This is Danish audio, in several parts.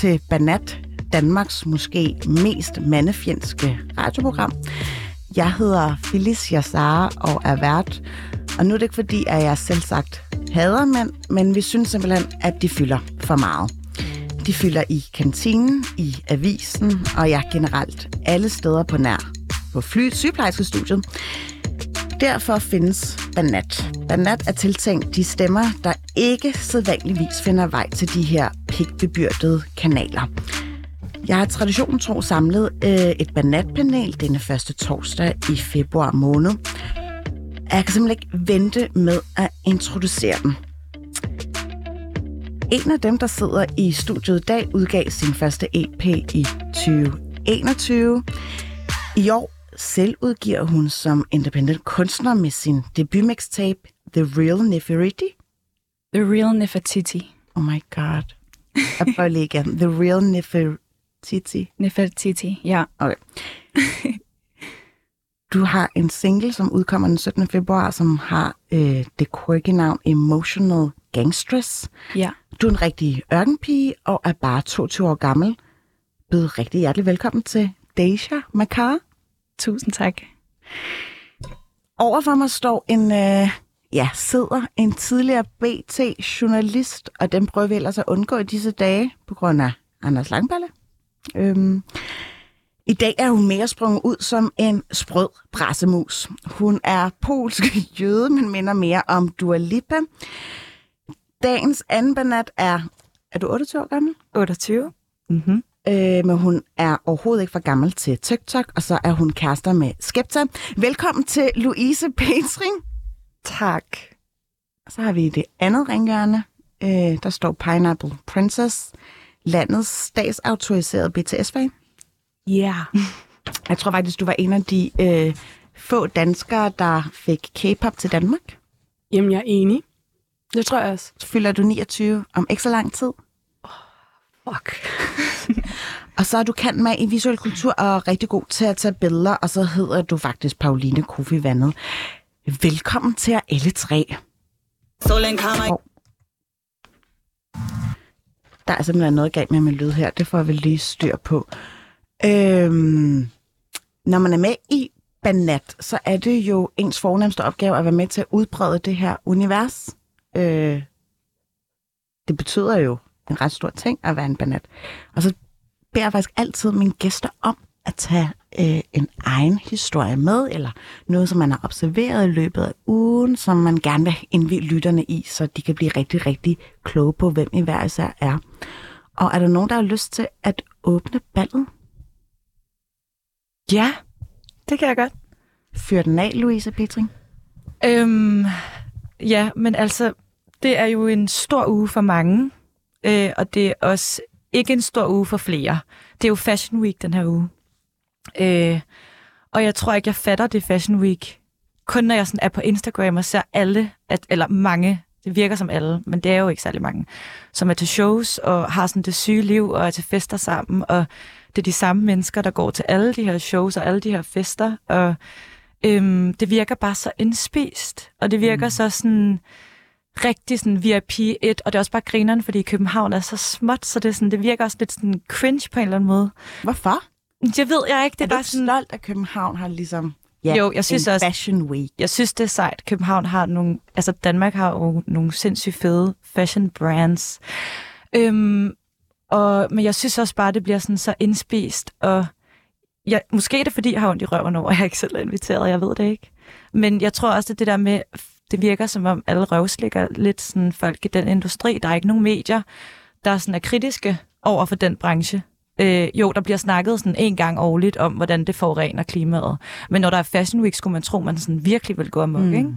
Til Banat, Danmarks måske mest mandefjendske radioprogram. Jeg hedder Felicia Yassara og er vært. Og nu er det ikke fordi, at jeg selv sagt hader mænd, men vi synes simpelthen, at de fylder for meget. De fylder i kantinen, i avisen og ja, generelt alle steder på nær. På fly, sygeplejerskestudiet. Derfor findes Banat. Banat er tiltænkt de stemmer, der ikke sædvanligvis finder vej til de her pigbebyrdede kanaler. Jeg har traditionen tro samlet øh, et banatpanel denne første torsdag i februar måned. Jeg kan simpelthen ikke vente med at introducere dem. En af dem, der sidder i studiet i dag, udgav sin første EP i 2021. I år selv udgiver hun som independent kunstner med sin debutmixtape The Real Nefertiti. The Real Nefertiti. Oh my god. Jeg prøver lige igen. The Real Nefertiti. Nefertiti, ja. Okay. Du har en single, som udkommer den 17. februar, som har øh, det quirky navn Emotional Gangstress. Ja. Du er en rigtig ørkenpige og er bare 22 år gammel. Byd rigtig hjertelig velkommen til Deja Makar. Tusind tak. Overfor mig står en, øh, ja, sidder en tidligere BT-journalist, og den prøver vi ellers at undgå i disse dage på grund af Anders Langballe. Øhm, I dag er hun mere sprunget ud som en sprød brassemus. Hun er polsk jøde, men minder mere om Dua Lipa. Dagens anden banat er... Er du 28 år gammel? 28. Mm-hmm. Øh, men hun er overhovedet ikke for gammel til TikTok, og så er hun kærester med Skepta. Velkommen til Louise Petring. Tak. Så har vi det andet ringhjørne. Øh, der står Pineapple Princess, landets statsautoriserede BTS-fan. Ja. Yeah. Jeg tror faktisk, du var en af de øh, få danskere, der fik K-pop til Danmark. Jamen, jeg er enig. Det tror jeg også. Så fylder du 29 om ikke så lang tid. Fuck. og så er du kendt med i visuel kultur og rigtig god til at tage billeder, og så hedder du faktisk Pauline Kofi Vandet. Velkommen til jer alle tre. Solen kommer. Og der er simpelthen noget galt med min lyd her. Det får vi lige styr på. Øhm, når man er med i Banat, så er det jo ens fornemmeste opgave at være med til at udbrede det her univers. Øh, det betyder jo en ret stor ting at være en banat. Og så beder jeg faktisk altid mine gæster om at tage øh, en egen historie med, eller noget, som man har observeret i løbet af ugen, som man gerne vil indvide lytterne i, så de kan blive rigtig, rigtig kloge på, hvem I hver især er. Og er der nogen, der har lyst til at åbne ballet? Ja, det kan jeg godt. Fyr den af, Louise Petring. Øhm, ja, men altså, det er jo en stor uge for mange, øh, og det er også ikke en stor uge for flere. Det er jo Fashion Week den her uge. Øh, og jeg tror ikke, jeg fatter det Fashion Week, kun når jeg sådan er på Instagram og ser alle, at, eller mange, det virker som alle, men det er jo ikke særlig mange, som er til shows og har sådan det syge liv og er til fester sammen, og det er de samme mennesker, der går til alle de her shows og alle de her fester, og øhm, det virker bare så indspist, og det virker mm. så sådan rigtig sådan VIP 1, og det er også bare grineren, fordi København er så småt, så det, er sådan, det virker også lidt sådan cringe på en eller anden måde. Hvorfor? Det ved jeg ikke. Det er, er bare sådan... stolt, at København har ligesom ja, jo, jeg synes en også, fashion week? Jeg synes, det er sejt. København har nogle... Altså, Danmark har jo nogle sindssygt fede fashion brands. Øhm, og, men jeg synes også bare, det bliver sådan så indspist, og jeg, måske er det, fordi jeg har ondt i røven over, at jeg ikke selv er inviteret, jeg ved det ikke. Men jeg tror også, at det der med, det virker som om alle røvslikker lidt sådan folk i den industri. Der er ikke nogen medier, der sådan er kritiske over for den branche. Øh, jo, der bliver snakket sådan en gang årligt om, hvordan det forurener klimaet. Men når der er Fashion Week, skulle man tro, man sådan virkelig vil gå amok, mm. ikke?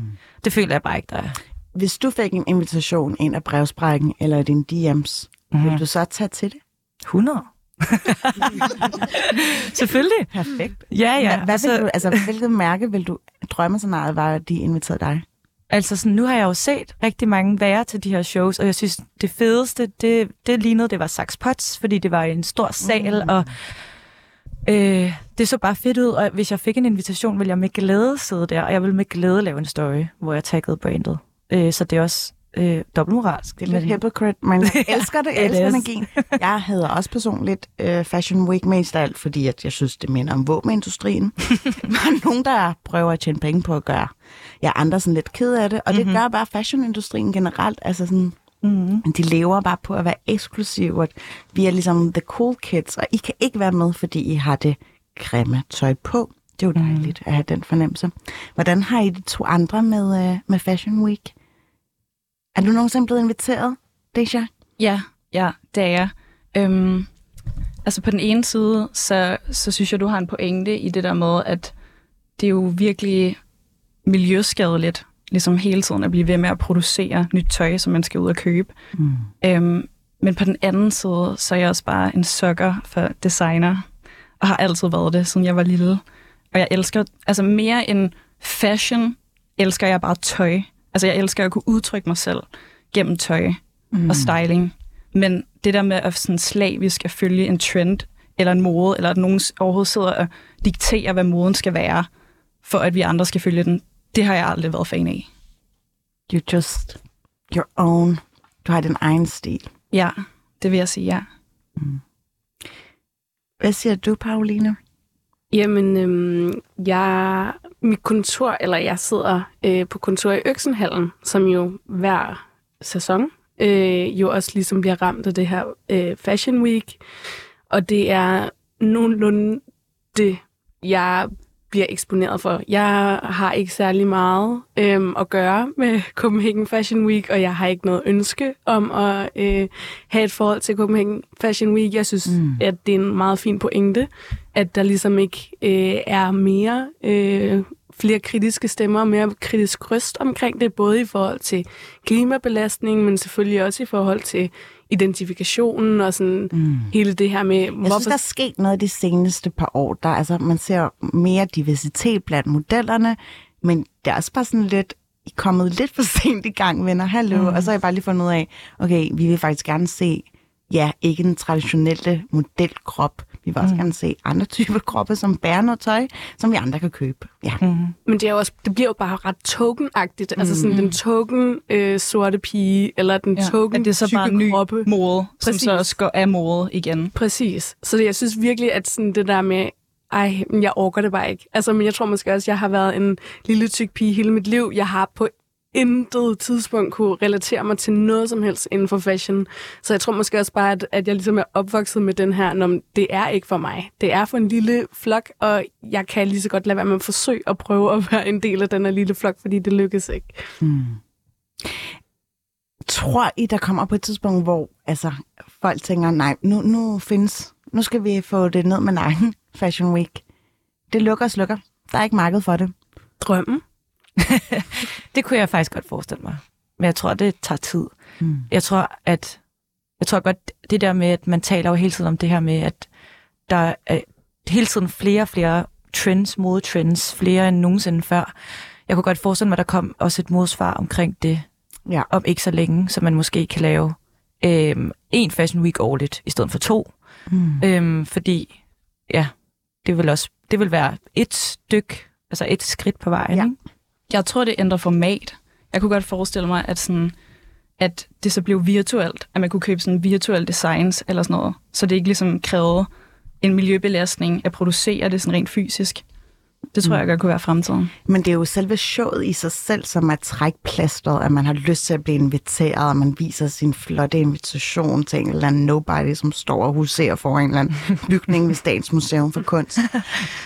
Det føler jeg bare ikke, der er. Hvis du fik en invitation ind af brevsprækken eller din DM's, mm. vil du så tage til det? 100. Selvfølgelig. Perfekt. Ja, ja. Hvad, hvad vil du, altså, hvilket mærke vil du drømme så meget, var de inviterede dig? Altså sådan, nu har jeg jo set rigtig mange være til de her shows, og jeg synes, det fedeste, det, det lignede, det var Sax Pots, fordi det var en stor sal, mm. og øh, det så bare fedt ud, og hvis jeg fik en invitation, ville jeg med glæde sidde der, og jeg ville med glæde lave en story, hvor jeg taggede brandet. Øh, så det er også øh, dobbeltmoralsk. Det er lidt hypocrite, men jeg elsker det. Jeg elsker energien. Jeg havde også personligt øh, Fashion Week mest af alt, fordi at jeg synes, det minder om våbenindustrien. Der er nogen, der prøver at tjene penge på at gøre ja, andre sådan lidt ked af det, og det mm-hmm. gør bare fashionindustrien generelt. Altså sådan, Mm-hmm. de lever bare på at være eksklusive, og vi er ligesom the cool kids, og I kan ikke være med, fordi I har det grimme tøj på. Det er jo dejligt at have den fornemmelse. Hvordan har I de to andre med, øh, med Fashion Week? Er du nogensinde blevet inviteret, Deja? Ja, ja, det er jeg. Øhm, altså på den ene side, så, så synes jeg, du har en pointe i det der med, at det er jo virkelig miljøskadeligt, ligesom hele tiden at blive ved med at producere nyt tøj, som man skal ud og købe. Mm. Øhm, men på den anden side, så er jeg også bare en sukker for designer, og har altid været det, siden jeg var lille. Og jeg elsker, altså mere end fashion, elsker jeg bare tøj. Altså jeg elsker at kunne udtrykke mig selv gennem tøj mm. og styling. Men det der med at sådan slavisk at følge en trend, eller en mode, eller at nogen overhovedet sidder og dikterer, hvad moden skal være, for at vi andre skal følge den, det har jeg aldrig været fan af. You just your own. Du har din egen stil. Ja, det vil jeg sige, ja. Hvad siger du, Pauline? Jamen, øhm, jeg, mit kontor, eller jeg sidder øh, på kontor i Øksenhallen, som jo hver sæson øh, jo også ligesom bliver ramt af det her øh, Fashion Week. Og det er nogenlunde det, jeg bliver eksponeret for. Jeg har ikke særlig meget øhm, at gøre med Copenhagen Fashion Week, og jeg har ikke noget ønske om at øh, have et forhold til Copenhagen Fashion Week. Jeg synes, mm. at det er en meget fin pointe, at der ligesom ikke øh, er mere øh, flere kritiske stemmer og mere kritisk røst omkring det, både i forhold til klimabelastning, men selvfølgelig også i forhold til identifikationen og sådan mm. hele det her med, Jeg synes, der er sket noget de seneste par år. Der, altså, man ser mere diversitet blandt modellerne, men det er også bare sådan lidt, I er kommet lidt for sent i gang, venner. Hallo. Mm. Og så har jeg bare lige fundet ud af, okay, vi vil faktisk gerne se, ja, ikke den traditionelle modelkrop. Vi vil også mm. gerne se andre typer kroppe, som bærer noget tøj, som vi andre kan købe. Ja. Mm. Men det, er jo også, det bliver jo bare ret tokenagtigt. Mm. Altså sådan den token øh, sorte pige, eller den ja. token At det er så bare en ny kroppe. mode, som Præcis. så også går af mode igen. Præcis. Så det, jeg synes virkelig, at sådan det der med, ej, men jeg orker det bare ikke. Altså, men jeg tror måske også, at jeg har været en lille tyk pige hele mit liv. Jeg har på intet tidspunkt kunne relatere mig til noget som helst inden for fashion. Så jeg tror måske også bare, at, at jeg ligesom er opvokset med den her, når det er ikke for mig. Det er for en lille flok, og jeg kan lige så godt lade være med at forsøge at prøve at være en del af den her lille flok, fordi det lykkes ikke. Mm. Tror I, der kommer på et tidspunkt, hvor altså, folk tænker, nej, nu, nu findes, nu skal vi få det ned med nakken, Fashion Week. Det lukker og slukker. Der er ikke marked for det. Drømmen. Det kunne jeg faktisk godt forestille mig. Men jeg tror, det tager tid. Mm. Jeg tror, at jeg tror godt, det der med, at man taler jo hele tiden om det her med, at der er hele tiden flere og flere trends, modetrends, flere end nogensinde før. Jeg kunne godt forestille mig, at der kom også et modsvar omkring det Ja. om ikke så længe, så man måske kan lave øhm, en Fashion Week årligt, i stedet for to. Mm. Øhm, fordi, ja, det vil også det vil være et stykke, altså et skridt på vejen. Ja. Ikke? Jeg tror, det ændrer format. Jeg kunne godt forestille mig, at, sådan, at det så blev virtuelt, at man kunne købe sådan virtuelle designs eller sådan noget, så det ikke ligesom krævede en miljøbelastning at producere det sådan rent fysisk. Det tror mm. jeg godt kunne være fremtiden. Men det er jo selve showet i sig selv, som er trækplasteret, at man har lyst til at blive inviteret, og man viser sin flotte invitation til en eller anden nobody, som står og huserer for en eller anden bygning ved Statens Museum for Kunst.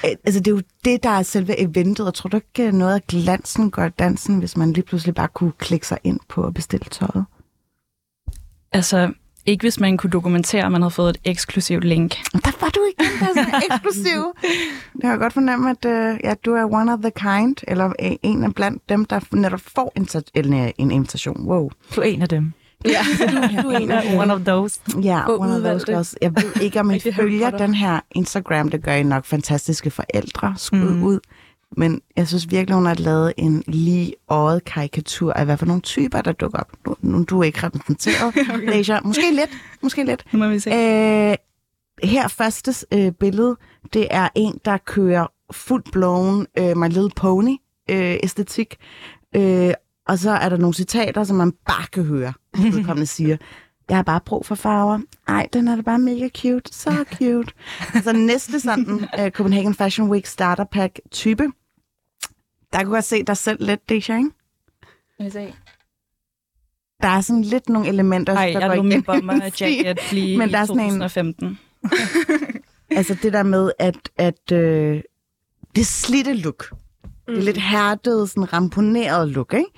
Altså, det er jo det, der er selve eventet, og tror du ikke, noget af glansen gør dansen, hvis man lige pludselig bare kunne klikke sig ind på at bestille tøjet? Altså, ikke hvis man kunne dokumentere, at man havde fået et eksklusivt link. Der var du ikke der er sådan eksklusiv. Det har jeg godt fornemme, at uh, ja, du er one of the kind, eller øh, en af blandt dem, der netop får en, en, øh, en invitation. Wow. Du er en af dem. Ja, du, du er en af dem. One of those. Ja, På one of those girls. Jeg ved ikke, om I følger den her Instagram, det gør I nok fantastiske forældre, skud mm. ud. Men jeg synes virkelig, hun har lavet en lige øjet karikatur af, hvad for nogle typer, der dukker op. Nu, nu du er ikke repræsenteret, okay. Leisure. Måske lidt, måske lidt. Nu må vi se. Øh, her første øh, billede, det er en, der kører fuldt blown øh, My Little Pony øh, æstetik. Øh, Og så er der nogle citater, som man bare kan høre, vedkommende siger. Jeg har bare brug for farver. Ej, den er da bare mega cute. Så cute. så næste sådan uh, Copenhagen Fashion Week starter pack type. Der kunne jeg se dig selv lidt, Deja, ikke? Der er sådan lidt nogle elementer, Ej, der jeg går igen. bomber jacket blive Men i der er sådan en- 2015. Altså det der med, at, at øh, det slidte look. Mm. Det er lidt hærdet, sådan ramponeret look, ikke?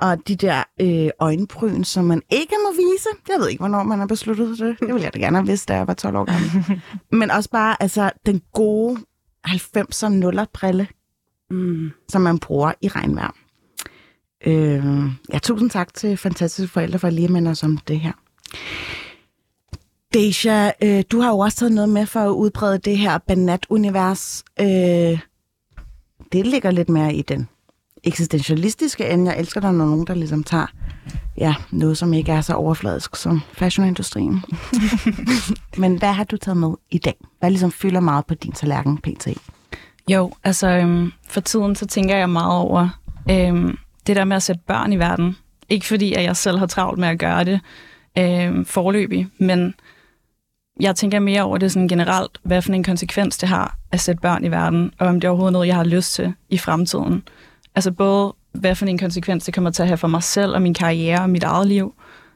Og de der øh, øjenbryn, som man ikke må vise. Jeg ved ikke, hvornår man har besluttet det. Det ville jeg da gerne have vidst, da jeg var 12 år gammel. Men også bare altså, den gode 90'er nuller brille, Mm. som man bruger i regnvejr. Øh, ja, tusind tak til fantastiske forældre for lige at minde os om det her. Deja, øh, du har jo også taget noget med for at udbrede det her Banat-univers. Øh, det ligger lidt mere i den eksistentialistiske ende. Jeg elsker, der er nogen, der ligesom tager ja, noget, som ikke er så overfladisk som fashionindustrien. Men hvad har du taget med i dag? Hvad ligesom fylder meget på din tallerken, pt? Jo, altså øhm, for tiden så tænker jeg meget over øhm, det der med at sætte børn i verden. Ikke fordi, at jeg selv har travlt med at gøre det øhm, forløbig, men jeg tænker mere over det sådan generelt, hvad for en konsekvens det har at sætte børn i verden, og om det er overhovedet noget, jeg har lyst til i fremtiden. Altså både, hvad for en konsekvens det kommer til at have for mig selv og min karriere og mit eget liv,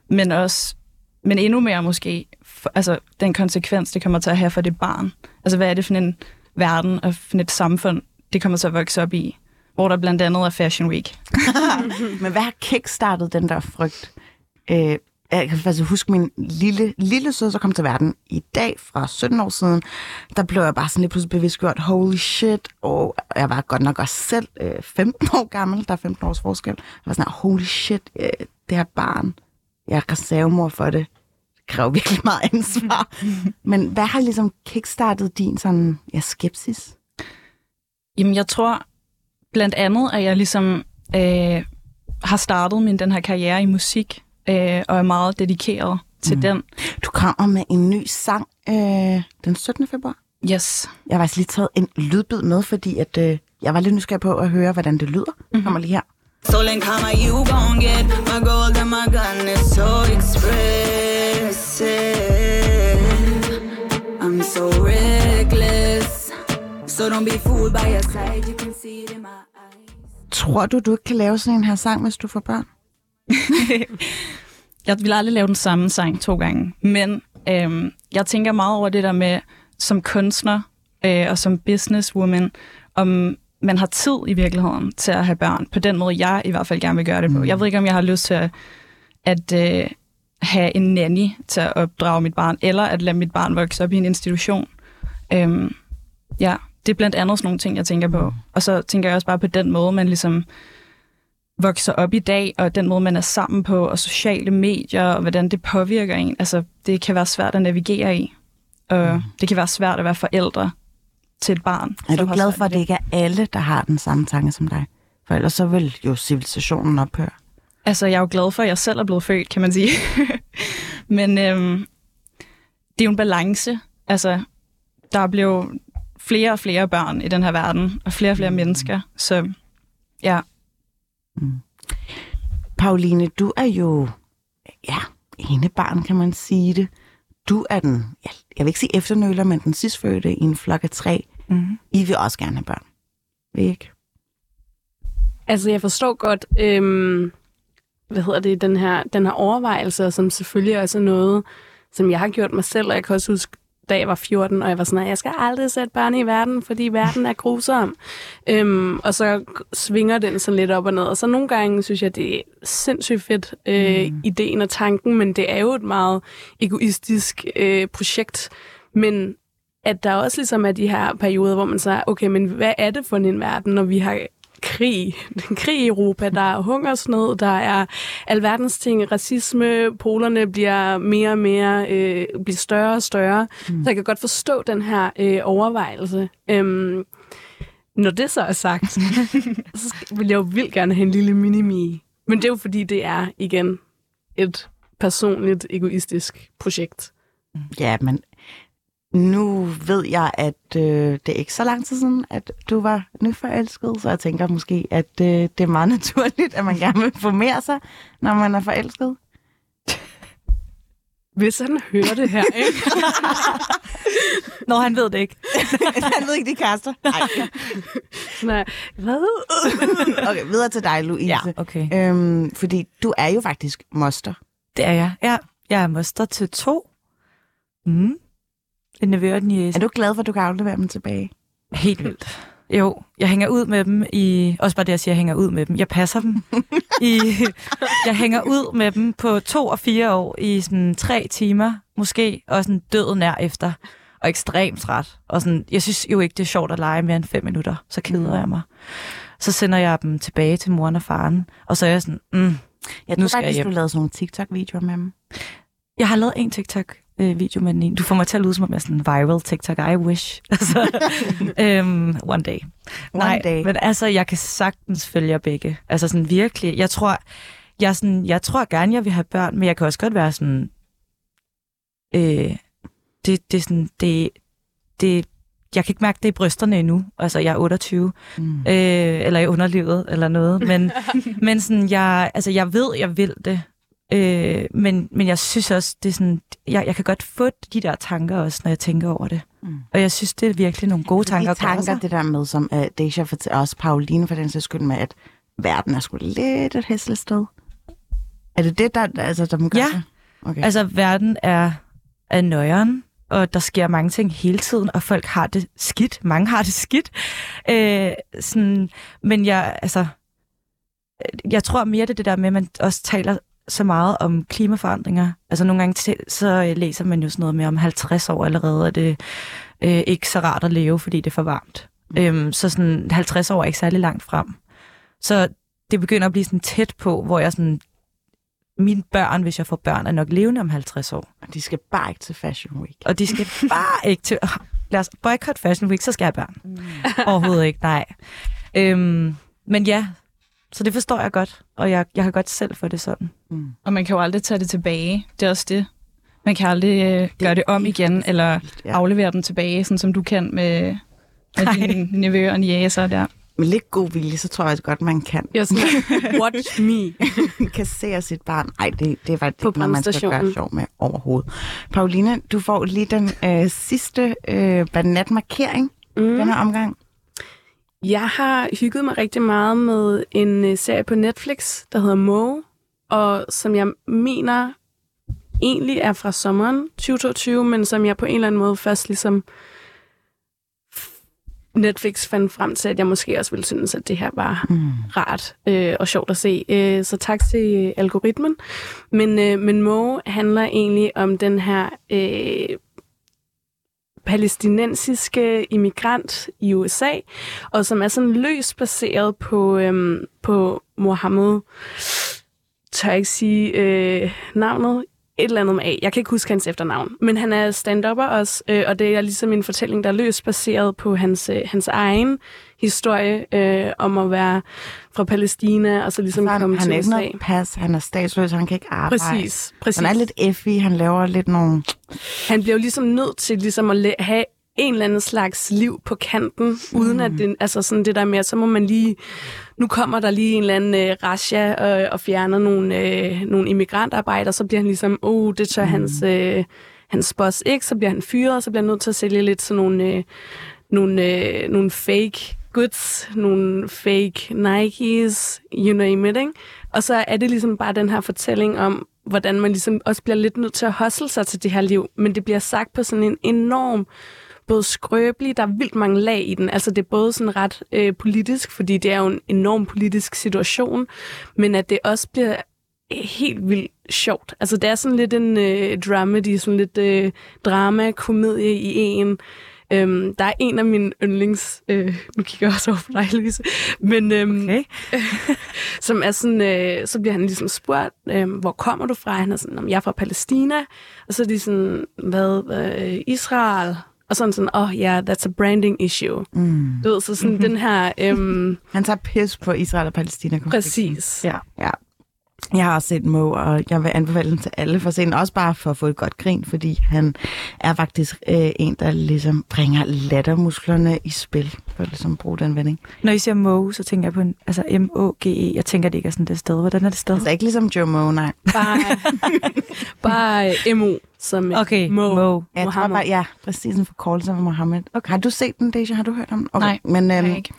men også, men endnu mere måske, for, altså den konsekvens, det kommer til at have for det barn. Altså hvad er det for en verden og for et samfund, det kommer til at vokse op i, hvor der blandt andet er Fashion Week. Men hvad har kickstartet den der frygt? Øh, jeg kan faktisk huske min lille, lille sød, der kom til verden i dag fra 17 år siden. Der blev jeg bare sådan lidt pludselig bevidstgjort, holy shit. Og jeg var godt nok også selv øh, 15 år gammel, der er 15 års forskel. Jeg var sådan, holy shit, øh, det her barn. Jeg er reservemor for det. Det kræver virkelig meget ansvar. Men hvad har ligesom kickstartet din sådan, ja, skepsis? Jamen, jeg tror blandt andet, at jeg ligesom øh, har startet min den her karriere i musik, øh, og er meget dedikeret til mm. den. Du kommer med en ny sang øh, den 17. februar. Yes. Jeg har faktisk lige taget en lydbid med, fordi at, øh, jeg var lidt nysgerrig på at høre, hvordan det lyder. Mm-hmm. Kommer lige her. Stolen karma, you gon' get my gold and my gun is so expressive. I'm so reckless. So don't be fooled by your side, you can see it in my eyes. Tror du, du ikke kan lave sådan en her sang, hvis du får børn? Jeg vil aldrig lave den samme sang to gange, men øhm, jeg tænker meget over det der med, som kunstner øh, og som businesswoman, om man har tid i virkeligheden til at have børn, på den måde, jeg i hvert fald gerne vil gøre det på. Jeg ved ikke, om jeg har lyst til at, at øh, have en nanny til at opdrage mit barn, eller at lade mit barn vokse op i en institution. Øhm, ja, det er blandt andet sådan nogle ting, jeg tænker på. Og så tænker jeg også bare på den måde, man ligesom vokser op i dag, og den måde, man er sammen på, og sociale medier, og hvordan det påvirker en. Altså, det kan være svært at navigere i. Og mm. det kan være svært at være forældre til et barn. Er du glad for, at det ikke er alle, der har den samme tanke som dig? For ellers så vil jo civilisationen ophøre. Altså, jeg er jo glad for, at jeg selv er blevet født, kan man sige. Men øhm, det er jo en balance. Altså, der er blevet flere og flere børn i den her verden, og flere og flere mennesker. Så ja, Pauline, du er jo, ja, ene barn, kan man sige det. Du er den, ja, jeg vil ikke sige efternøler, men den sidstfødte i en flok af tre. mm-hmm. I vil også gerne have børn. Vil I ikke? Altså, jeg forstår godt, øhm, hvad hedder det, den her, den her overvejelse, som selvfølgelig også er noget, som jeg har gjort mig selv, og jeg kan også huske, da jeg var 14, og jeg var sådan, at jeg skal aldrig sætte børn i verden, fordi verden er grusom. øhm, og så svinger den sådan lidt op og ned. Og så nogle gange synes jeg, det er sindssygt fedt, øh, mm. ideen og tanken, men det er jo et meget egoistisk øh, projekt. Men at der også ligesom er de her perioder, hvor man så okay, men hvad er det for en verden, når vi har krig, krig i Europa, der er hungersnød, der er alverdens ting, racisme, polerne bliver mere og mere, øh, bliver større og større. Mm. Så jeg kan godt forstå den her øh, overvejelse. Øhm, når det så er sagt, så vil jeg jo vildt gerne have en lille minimi. Men det er jo fordi, det er igen et personligt, egoistisk projekt. Ja, men Nu ved jeg, at øh, det er ikke så lang tid siden, at du var nyforelsket, så jeg tænker måske, at øh, det er meget naturligt, at man gerne vil formere sig, når man er forelsket. Hvis han hører det her, ikke? Nå, han ved det ikke. Han ved ikke, de kaster. Ej. Nej, hvad? Okay, videre til dig, Louise. Ja, okay. Øhm, fordi du er jo faktisk moster. Det er jeg. Ja, jeg er moster til to. Mm. En nevø og en. Er du glad for, at du kan aflevere dem tilbage? Helt vildt. Jo, jeg hænger ud med dem i... Også bare det, jeg siger, jeg hænger ud med dem. Jeg passer dem. I, jeg hænger ud med dem på to og fire år i sådan tre timer, måske, og sådan død nær efter. Og ekstremt træt. Og sådan, jeg synes jo ikke, det er sjovt at lege mere end fem minutter. Så keder jeg mig. Så sender jeg dem tilbage til moren og faren. Og så er jeg sådan, mm, Jeg Nu tror skal jeg faktisk, hjem. du lavede sådan nogle TikTok-videoer med dem. Jeg har lavet en TikTok-video med den ene. Du får mig til at lyde som om jeg er sådan en viral TikTok. I wish. altså, um, one day. One Nej, day. men altså, jeg kan sagtens følge jer begge. Altså sådan virkelig. Jeg tror, jeg, sådan, jeg tror gerne, jeg vil have børn, men jeg kan også godt være sådan... Øh, det, det sådan... Det, det, jeg kan ikke mærke det i brysterne endnu. Altså, jeg er 28. Mm. øh, eller i underlivet, eller noget. Men, men sådan, jeg, altså, jeg ved, jeg vil det. Øh, men, men jeg synes også, det er sådan, jeg, jeg kan godt få de der tanker også, når jeg tænker over det. Mm. Og jeg synes, det er virkelig nogle gode tanker de tanker, det der med, som uh, Deja fortæller, også Pauline for den sags skyld med, at verden er sgu lidt et hæsligt sted. Er det det, der, altså, der gør Ja. det? Okay. Altså, verden er, er nøjeren, og der sker mange ting hele tiden, og folk har det skidt. Mange har det skidt. Øh, sådan, men jeg, altså, øh, jeg tror mere, det er det der med, at man også taler så meget om klimaforandringer. Altså nogle gange til, så læser man jo sådan noget med om 50 år allerede, er det øh, ikke så rart at leve, fordi det er for varmt. Mm. Øhm, så sådan 50 år er ikke særlig langt frem. Så det begynder at blive sådan tæt på, hvor jeg sådan, mine børn, hvis jeg får børn, er nok levende om 50 år. de skal bare ikke til Fashion Week. Og de skal bare ikke til... Lad os boycott Fashion Week, så skal jeg børn. Mm. Overhovedet ikke, nej. Øhm, men ja, så det forstår jeg godt, og jeg, jeg kan godt selv få det sådan. Mm. Og man kan jo aldrig tage det tilbage. Det er også det. Man kan aldrig øh, gøre det om igen, eller Ja. aflevere dem tilbage, sådan som du kan med, med Nej. dine nevøer og niæser der. Med lidt god vilje, så tror jeg godt, man kan. Jeg sådan, watch me. kan se sit barn. Nej, det, det er faktisk På ikke noget, man skal gøre sjov med overhovedet. Pauline, du får lige den øh, sidste øh, banatmarkering. Mm. den her omgang. Jeg har hygget mig rigtig meget med en øh, serie på Netflix, der hedder Mo, og som jeg mener egentlig er fra sommeren 2022, men som jeg på en eller anden måde først ligesom Netflix fandt frem til, at jeg måske også ville synes, at det her var Mm. rart øh, og sjovt at se. Øh, så tak til øh, algoritmen. Men, øh, men Mo handler egentlig om den her øh, palæstinensiske immigrant i USA, og som er sådan løst baseret på, øhm, på Mohammed, tør jeg ikke sige øh, navnet, et eller andet med A. Jeg kan ikke huske hans efternavn. Men han er stand-upper også, øh, og det er ligesom en fortælling, der er løst baseret på hans, øh, hans egen historie øh, om at være fra Palæstina, og så ligesom han, komme han til er ikke USA. noget pas, han er statsløs, han kan ikke arbejde. Præcis, præcis. Han er lidt effig, han laver lidt nogle... han bliver jo ligesom nødt til ligesom at have en eller anden slags liv på kanten, mm. uden at det, altså sådan det der med, at så må man lige, nu kommer der lige en eller anden øh, rasja øh, og fjerner nogle, øh, nogle immigrantarbejdere, så bliver han ligesom, oh, det tør mm. hans, øh, hans boss ikke, så bliver han fyret, så bliver han nødt til at sælge lidt sådan nogle, øh, nogle, øh, nogle fake goods, nogle fake Nikes, you name it, ikke? Og så er det ligesom bare den her fortælling om, hvordan man ligesom også bliver lidt nødt til at hustle sig til det her liv, men det bliver sagt på sådan en enorm både skrøbelig, der er vildt mange lag i den. Altså det er både sådan ret øh, politisk, fordi det er jo en enorm politisk situation, men at det også bliver helt vildt sjovt. Altså det er sådan lidt en øh, dramedy, sådan lidt øh, drama-komedie i en. Øhm, der er en af mine yndlings, øh, nu kigger jeg også over på dig, Louise, men øhm, Okay. som er sådan, øh, så bliver han ligesom spurgt, øh, hvor kommer du fra? Han er sådan, "Jamen, jeg er fra Palæstina. Og så er de sådan, hvad, øh, Israel? Og sådan sådan, oh ja, yeah, that's a branding issue. Mm. Du ved, så sådan den her, øhm, Han tager pis på Israel og Palæstina. præcis. Ja. Ja. Jeg har også set Mo, og jeg vil anbefale den til alle for at se den. Også bare for at få et godt grin, fordi han er faktisk øh, en, der ligesom bringer lattermusklerne i spil, for at ligesom bruge den vending. Når I siger Mo, så tænker jeg på en, altså M-O-G-E. Jeg tænker, det ikke er sådan det sted. Hvordan er det sted? Altså ikke ligesom Joe Mo, nej. Bare, bare MO, som Okay, Mo. Mo. Jeg tror Mohammed. bare, ja, præcis en forkortelse af Mohammed. Okay. Har du set den, Deja? Har du hørt om den? Okay. Nej, Men Jeg øhm, ikke.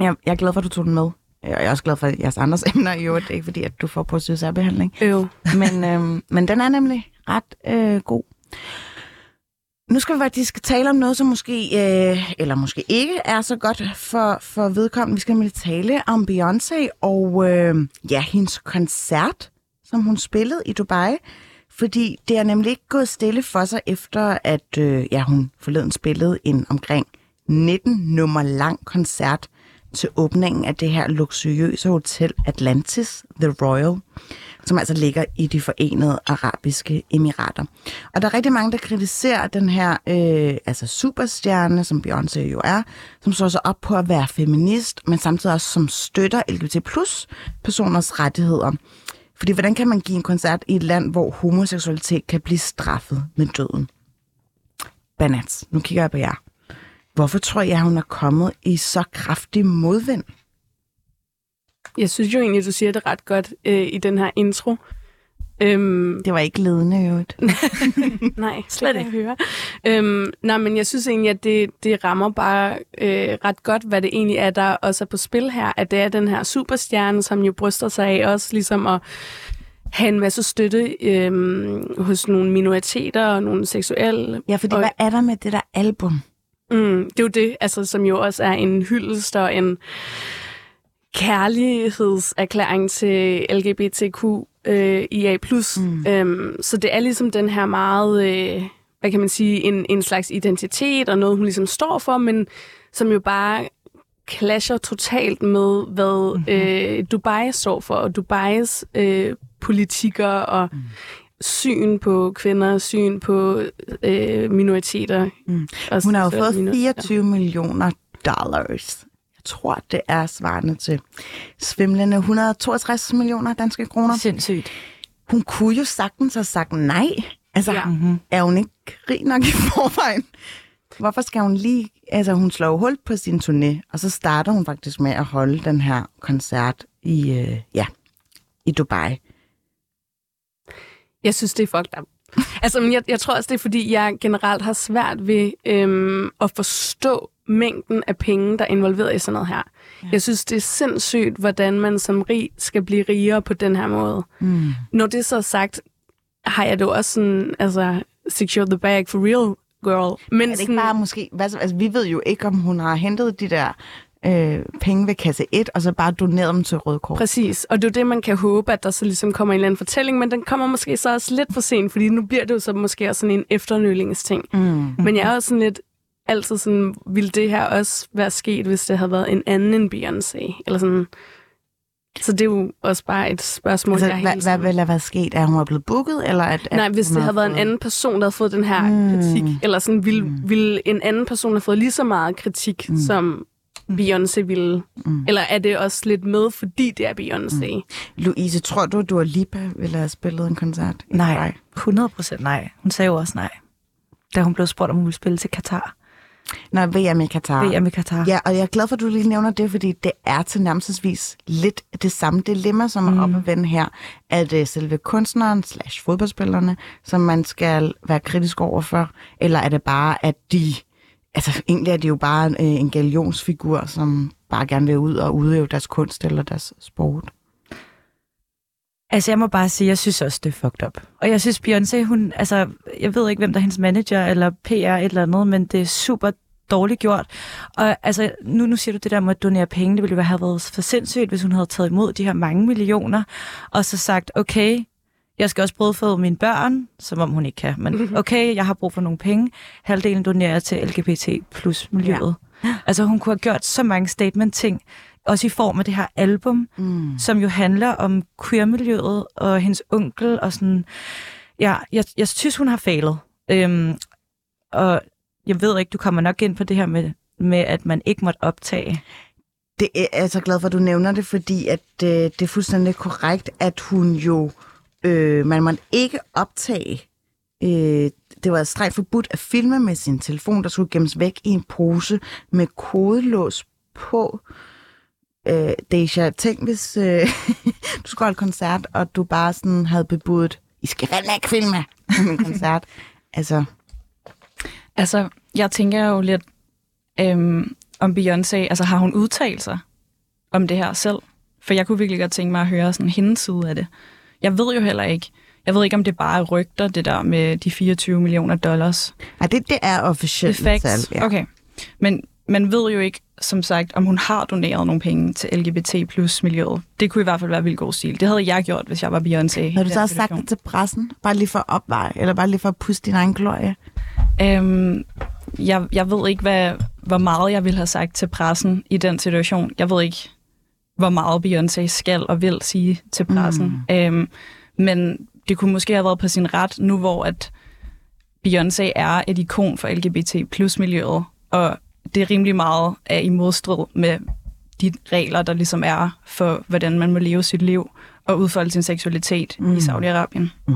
jeg, jeg er glad for, at du tog den med. Jeg er også glad for jeres andres emner i øvrigt. Det ikke fordi, at du får positiv særbehandling. Øv. Men, øhm, men den er nemlig ret øh, god. Nu skal vi faktisk tale om noget, som måske, øh, eller måske ikke er så godt for, for vedkommende. Vi skal nemlig tale om Beyoncé og øh, ja, hendes koncert, som hun spillede i Dubai. Fordi det er nemlig ikke gået stille for sig, efter at øh, ja, hun forleden spillede en omkring 19 nummer lang koncert til åbningen af det her luksuriøse hotel Atlantis, The Royal, som altså ligger i de forenede arabiske emirater. Og der er rigtig mange, der kritiserer den her øh, altså superstjerne, som Beyoncé jo er, som slår sig op på at være feminist, men samtidig også som støtter LGBT plus personers rettigheder. Fordi hvordan kan man give en koncert i et land, hvor homoseksualitet kan blive straffet med døden? Banats, nu kigger jeg på jer. Hvorfor tror jeg, hun er kommet i så kraftig modvind? Jeg synes jo egentlig, du siger det ret godt øh, i den her intro. Øhm, Det var ikke ledende øvrigt. nej, slet ikke høre. Øhm, nej, men jeg synes egentlig, at det, det rammer bare øh, ret godt, hvad det egentlig er, der også er på spil her. At det er den her superstjerne, som jo bryster sig af også ligesom at have en masse støtte øhm, hos nogle minoriteter og nogle seksuelle. Ja, fordi Og- hvad er der med det der album? Mm, det er jo det, altså, som jo også er en hyldest og en kærlighedserklæring til LGBTQ øh, IA+. Mm. Øhm, så det er ligesom den her meget, øh, hvad kan man sige, en, en slags identitet og noget, hun ligesom står for, men som jo bare clasher totalt med, hvad mm-hmm. øh, Dubai står for, og Dubais øh, politikker og mm. syn på kvinder, syn på øh, minoriteter. Mm. Hun har jo fået minoriteter. 24 millioner dollars. Tror, det er svarende til svimlende 162 millioner danske kroner. Sindssygt. Hun kunne jo sagtens have sagt nej. Altså, Ja. Mm-hmm. er hun ikke rig nok i forvejen? Hvorfor skal hun lige... Altså, hun slår jo hul på sin turné, og så starter hun faktisk med at holde den her koncert i, øh, ja, i Dubai. Jeg synes, det er fucked up. Altså, men jeg, jeg tror også, det er, fordi jeg generelt har svært ved øhm, at forstå mængden af penge, der er involveret i sådan noget her. Ja. Jeg synes, det er sindssygt, hvordan man som rig skal blive rigere på den her måde. Mm. Når det så er sagt, har jeg det også sådan, altså, secure the bag for real, girl. Men Er det ikke bare måske... Hvad, så- altså, vi ved jo ikke, om hun har hentet de der øh, penge ved kasse 1, og så bare doneret dem til Røde Kors. Præcis, og det er det, man kan håbe, at der så ligesom kommer en eller anden fortælling, men den kommer måske så også lidt for sent, fordi nu bliver det jo så måske også sådan en efternølingsting. Mm. Men jeg er også sådan lidt altid sådan, ville det her også være sket, hvis det havde været en anden end Beyoncé? Eller sådan. Så det er jo også bare et spørgsmål, Altså, jeg hvad, hvad ville der være sket? Er hun er blevet booket, eller at, at Nej, hvis det havde været en fået- anden person, der havde fået den her Mm. mm. kritik, eller sådan, ville, Mm. mm. ville en anden person have fået lige så meget kritik, Mm. mm. som Beyoncé ville? Mm. Eller er det også lidt med, fordi det er Beyoncé? Mm. Louise, tror du, du og Lipa ville have spillet en koncert? Nej, Dubai? 100 procent nej. Hun sagde jo også nej, da hun blev spurgt, om hun ville spille til Katar. Nå, VM i Katar. VM i Katar. Ja, og jeg er glad for, at du lige nævner det, fordi det er til nærmest lidt det samme dilemma, som er Mm. op at vende her, at uh, selve kunstneren slash fodboldspillerne, som man skal være kritisk overfor, eller er det bare, at de, altså egentlig er det jo bare uh, en galionsfigur, som bare gerne vil ud og udøve deres kunst eller deres sport. Altså, jeg må bare sige, jeg synes også, det er fucked up. Og jeg synes, Beyoncé, hun, altså, jeg ved ikke, hvem der er hendes manager eller PR et eller andet, men det er super dårligt gjort. Og altså, nu, nu siger du det der med at donere penge, det ville jo have været for sindssygt, hvis hun havde taget imod de her mange millioner, og så sagt, okay, jeg skal også brødføde mine børn, som om hun ikke kan, men okay, jeg har brug for nogle penge. Halvdelen donerer jeg til LGBT plus miljøet. Ja. Altså, hun kunne have gjort så mange statement-ting, også i form af det her album, Mm. som jo handler om queer-miljøet og hendes onkel og sådan. Ja, jeg, jeg synes, hun har fejlet. Øhm, og jeg ved ikke, du kommer nok ind på det her med, med at man ikke måtte optage. Det er jeg er så glad for, at du nævner det, fordi at, øh, det er fuldstændig korrekt, at hun jo, øh, man måtte ikke optage, øh, det var strengt forbudt at filme med sin telefon, der skulle gemmes væk i en pose med kodelås på. Øh, Deja, tænk hvis øh, du skulle holde koncert, og du bare sådan havde bebudt, I skal fandme ikke filme min koncert. altså, Altså, jeg tænker jo lidt øhm, om Beyoncé. Altså, har hun udtalt sig om det her selv? For jeg kunne virkelig godt tænke mig at høre sådan hendes side af det. Jeg ved jo heller ikke. Jeg ved ikke, om det bare er rygter, det der med de 24 millioner dollars. nej, det, det er officielt. Facts. tal, Okay. Men man ved jo ikke, som sagt, om hun har doneret nogle penge til LGBT plus miljøet. Det kunne i hvert fald være vildt god stil. Det havde jeg gjort, hvis jeg var Beyoncé. Har du så også sagt det til pressen? Bare lige for at opveje, eller bare lige for at puste din egen glorie? Øhm, jeg, jeg ved ikke, hvad, hvor meget jeg ville have sagt til pressen i den situation. Jeg ved ikke, hvor meget Beyoncé skal og vil sige til pressen. Mm. Øhm, men det kunne måske have været på sin ret, nu hvor at Beyoncé er et ikon for LGBT plus miljøet, og det er rimelig meget af i modstrid med de regler, der ligesom er for, hvordan man må leve sit liv og udfolde sin seksualitet mm. i Saudi-Arabien.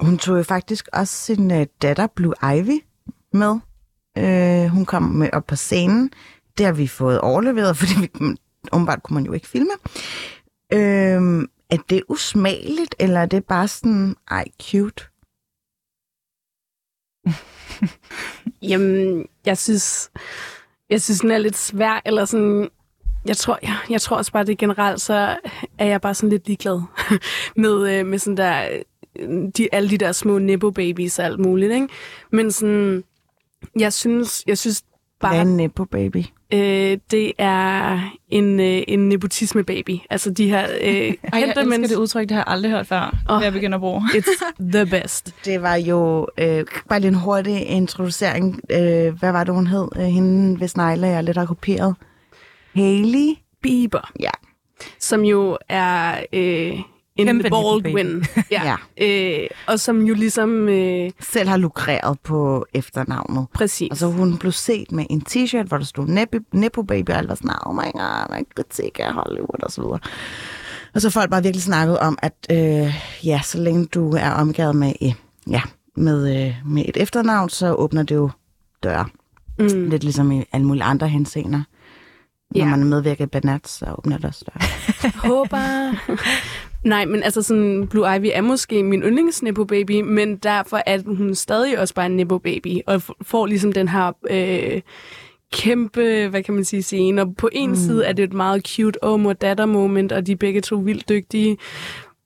Hun tog jo faktisk også sin øh, datter Blue Ivy med. Øh, hun kom med op på scenen. Det har vi fået overleveret, fordi vi, mm, umiddelbart kunne man jo ikke filme. Øh, er det usmageligt, eller er det bare sådan, ej, cute? Jamen, jeg synes, jeg synes, den er lidt svær, eller sådan, jeg tror, jeg, jeg tror også bare, det generelt, så er jeg bare sådan lidt ligeglad med, øh, med sådan der, de, alle de der små nippo babies og alt muligt, ikke? Men sådan, jeg synes, jeg synes Hvad er bare, en Nepo baby? Øh, det er en, øh, en nepotisme baby. Altså de her øh, Ej, jeg elsker det udtryk, det har jeg aldrig hørt før, oh. jeg begynder at bruge. It's the best. Det var jo øh, bare lige en hurtig introducering. Øh, hvad var det, hun hed? Øh, hende, hvis negle jeg lidt har kopieret. Hailey? Bieber. Ja. Som jo er øh, en Kæmpe The Baldwin. nipple ja. Øh, og som jo ligesom... Øh, Selv har lukreret på efternavnet. præcis. Og så hun blev set med en t-shirt, hvor der stod Nepo, Baby, og alt var sådan, oh my god, hvad kritik af Hollywood, og så videre. Og så folk bare virkelig snakket om, at øh, ja, så længe du er omgivet med, øh, ja, med, øh, med et efternavn, så åbner det jo døre. Mm. Lidt ligesom i alle mulige andre henseender. Når Ja. man medvirker i Banat, så åbner det også døre. Håber. Nej, men altså sådan, Blue Ivy er måske min yndlings Nepo baby, men derfor er hun stadig også bare en Nepo baby, og får ligesom den her øh, kæmpe, hvad kan man sige, scene. Og på en mm. side er det et meget cute oh, mor datter moment, og de er begge to vildt dygtige.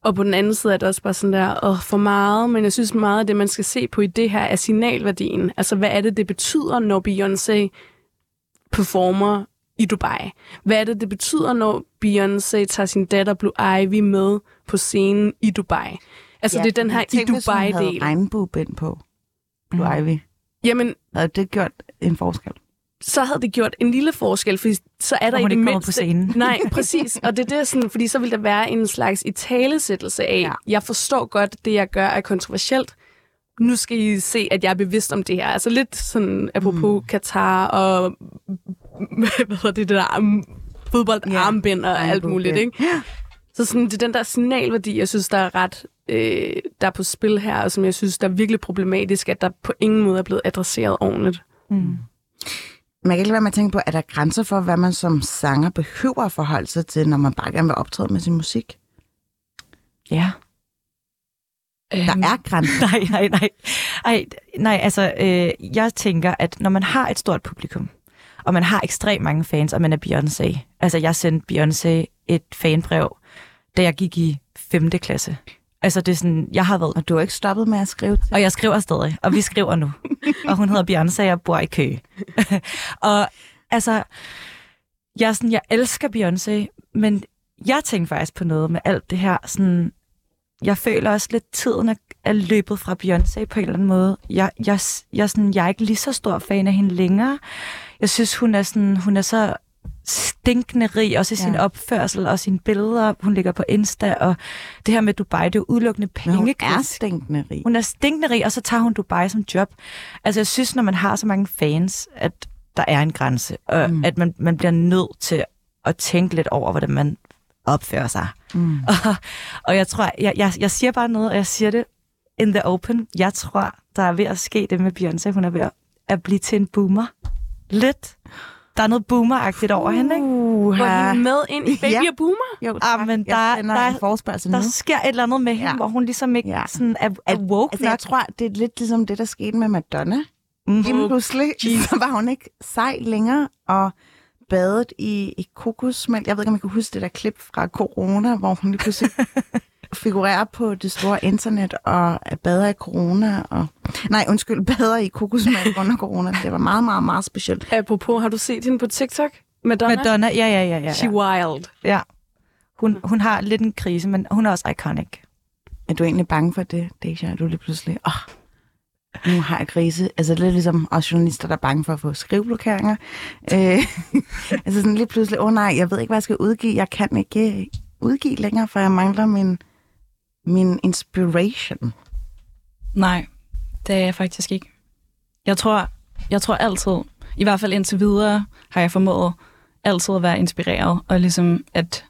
Og på den anden side er det også bare sådan der, åh, for meget, men jeg synes meget af det, man skal se på i det her, er signalværdien. Altså, hvad er det, det betyder, når Beyoncé performer i Dubai? Hvad er det, det betyder, når Beyoncé tager sin datter Blue Ivy med på scenen i Dubai? Altså, ja, det er den her i Tænk, hvis Dubai-del. regnbuebind på. Blue Mm. Ivy. Jamen, Havde det gjort en forskel? så havde det gjort en lille forskel, fordi så er der i det ikke kommer mindste... på scenen. Nej, præcis. Og det er det, sådan, fordi så vil der være en slags italesættelse af, ja. jeg forstår godt, det jeg gør er kontroversielt. Nu skal I se, at jeg er bevidst om det her. Altså lidt sådan, apropos mm. Katar og hvad hedder det, det der fodboldarmbind og alt muligt, ja. ikke? Så sådan, det er den der signalværdi, jeg synes, der er ret øh, der er på spil her, og som jeg synes, der er virkelig problematisk, at der på ingen måde er blevet adresseret ordentligt. Mm. Man kan ikke lade være med at tænke på, at der er grænser for, hvad man som sanger behøver at forholde sig til, når man bare gerne vil optræde med sin musik. Ja. Der Øhm, er grænser. Nej, nej, nej. Ej, nej, altså, øh, jeg tænker, at når man har et stort publikum, og man har ekstremt mange fans, og man er Beyoncé. Altså, jeg sendte Beyoncé et fanbrev, da jeg gik i 5. klasse. Altså, det er sådan, jeg har været... Og du har ikke stoppet med at skrive til. Og jeg skriver stadig, og vi skriver nu. og hun hedder Beyoncé og bor i Køge. og altså, jeg, er sådan, jeg elsker Beyoncé, men jeg tænker faktisk på noget med alt det her. Sådan, jeg føler også lidt, tiden er, er løbet fra Beyoncé på en eller anden måde. Jeg, jeg, jeg, sådan, jeg er ikke lige så stor fan af hende længere. Jeg synes, hun er, sådan, hun er så stinkende rig, også i sin Ja. opførsel og sine billeder. Hun ligger på Insta, og det her med Dubai, det er jo udelukkende Men hun er stinkende rig. Hun er stinkende rig, og så tager hun Dubai som job. Altså, jeg synes, når man har så mange fans, at der er en grænse, og mm. at man, man bliver nødt til at tænke lidt over, hvordan man opfører sig. Mm. Og, og jeg tror, jeg, jeg, jeg siger bare noget, og jeg siger det in the open. Jeg tror, der er ved at ske det med Beyoncé. Hun er ved at, at blive til en boomer. Lidt. Der er noget boomeragtigt over hende, ikke? Uh, Går hende med ind i Baby Ja. og Boomer? Jo, Ah, tak. men jeg der- sender der- en forespørgsel nu. Der sker et eller andet med hende, Ja. hvor hun ligesom ikke Ja. sådan er, er woke Altså, nok. jeg tror, det er lidt ligesom det, der skete med Madonna. Mhm. Lige pludselig, så var hun ikke sej længere, og badet i, i kokosmælk. Jeg ved ikke, om I kan huske det der klip fra corona, hvor hun lige pludselig figurerer på det store internet og bader i corona. Og, nej, undskyld, bader i kokosmælk under corona. Det var meget, meget, meget specielt. Apropos, har du set hende på TikTok? Madonna? Madonna, ja, ja, ja, ja. She wild. ja. Hun, hun har lidt en krise, men hun er også iconic. Er du egentlig bange for det, Deja? Er du lige pludselig, åh, oh, nu har jeg krise. Altså lidt ligesom os journalister, der er bange for at få skriveblokeringer. Øh, altså sådan lige pludselig, åh oh, nej, jeg ved ikke, hvad jeg skal udgive. Jeg kan ikke øh, udgive længere, for jeg mangler min, min inspiration. Nej, det er jeg faktisk ikke. Jeg tror, jeg tror altid, i hvert fald indtil videre, har jeg formået altid at være inspireret, og ligesom at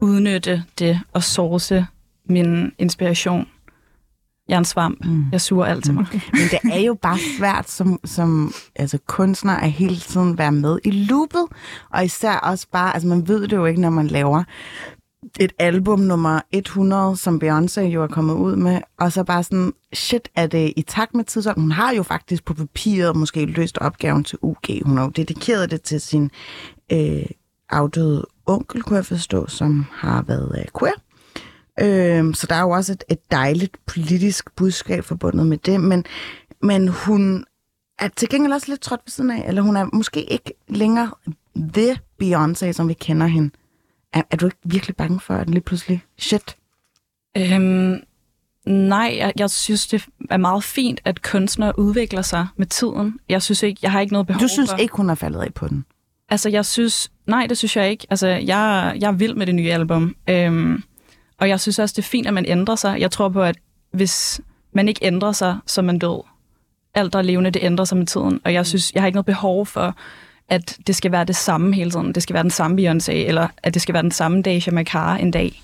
udnytte det og source min inspiration. Jeg er en svamp. Mm. Jeg suger alt til mig. Men det er jo bare svært som, som altså, kunstner at hele tiden være med i loopet. Og især også bare, altså man ved det jo ikke, når man laver et album nummer 100, som Beyoncé jo er kommet ud med, og så bare sådan, shit, er det i takt med tidsånden? Hun har jo faktisk på papiret måske løst opgaven til UG. Hun har jo dedikeret det til sin øh, afdøde onkel, kunne jeg forstå, som har været øh, queer. Øh, så der er jo også et, et dejligt politisk budskab forbundet med det, men, men hun er til gengæld også lidt trådt ved siden af, eller hun er måske ikke længere the Beyoncé, som vi kender hende. Er, er du ikke virkelig bange for, at lige pludselig, shit, Øhm, nej, jeg, jeg synes, det er meget fint, at kunstnere udvikler sig med tiden. Jeg synes ikke, jeg har ikke noget behov du synes for... ikke, hun er faldet af på den? Altså, jeg synes... Nej, det synes jeg ikke. Altså, jeg, jeg er vild med det nye album. Øhm, og jeg synes også, det er fint, at man ændrer sig. Jeg tror på, at hvis man ikke ændrer sig, så er man død. Alt, der er levende, det ændrer sig med tiden. Og jeg synes, jeg har ikke noget behov for, at det skal være det samme hele tiden. Det skal være den samme Beyoncé, eller at det skal være den samme Deja Makar en dag.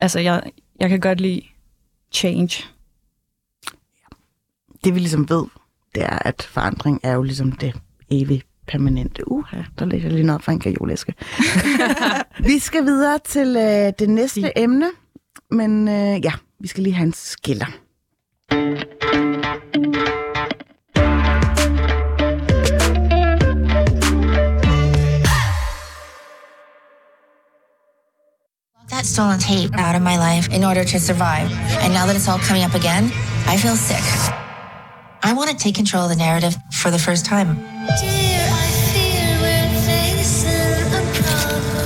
Altså, jeg, jeg kan godt lide change. Det vi ligesom ved, det er, at forandring er jo ligesom det evige permanente. Uha, der lægger jeg lige noget fra en kajolæske. vi skal videre til øh, det næste emne, men øh, ja, vi skal lige have en skiller. That stolen tape out of my life in order to survive. And now that it's all coming up again, I feel sick. I want to take control of the narrative for the first time.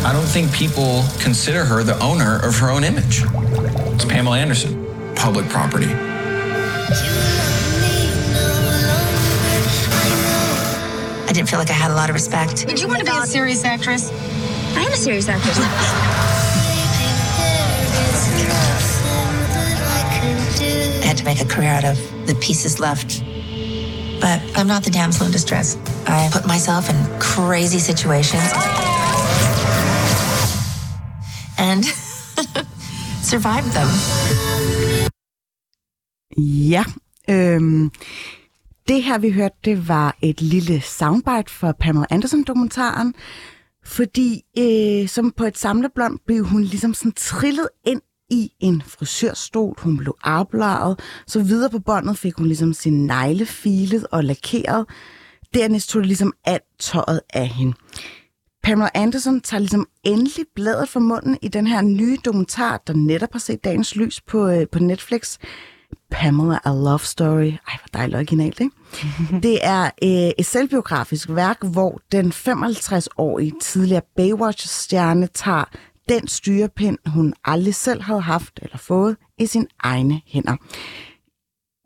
I don't think people consider her the owner of her own image. It's Pamela Anderson, public property. I didn't feel like I had a lot of respect. Did you want to be a serious actress? I am a serious actress. I had to make a career out of the pieces left. But I'm not the damsel in distress. I put myself in crazy situations and survived them. Ja, øhm, det her vi hørte, det var et lille soundbite for Pamela Anderson-dokumentaren, fordi øh, som på et samlebånd blev hun ligesom sådan trillet ind i en frisørstol. Hun blev afbladet. Så videre på båndet fik hun ligesom sin negle filet og lakeret. Dernæst tog det ligesom alt tøjet af hende. Pamela Anderson tager ligesom endelig bladet fra munden i den her nye dokumentar, der netop har set dagens lys på, øh, på Netflix. Pamela A Love Story. Ej, hvor dejligt originalt, ikke? Det er øh, et selvbiografisk værk, hvor den 55-årige tidligere Baywatch-stjerne tager den styrepind, hun aldrig selv havde haft eller fået, i sine egne hænder.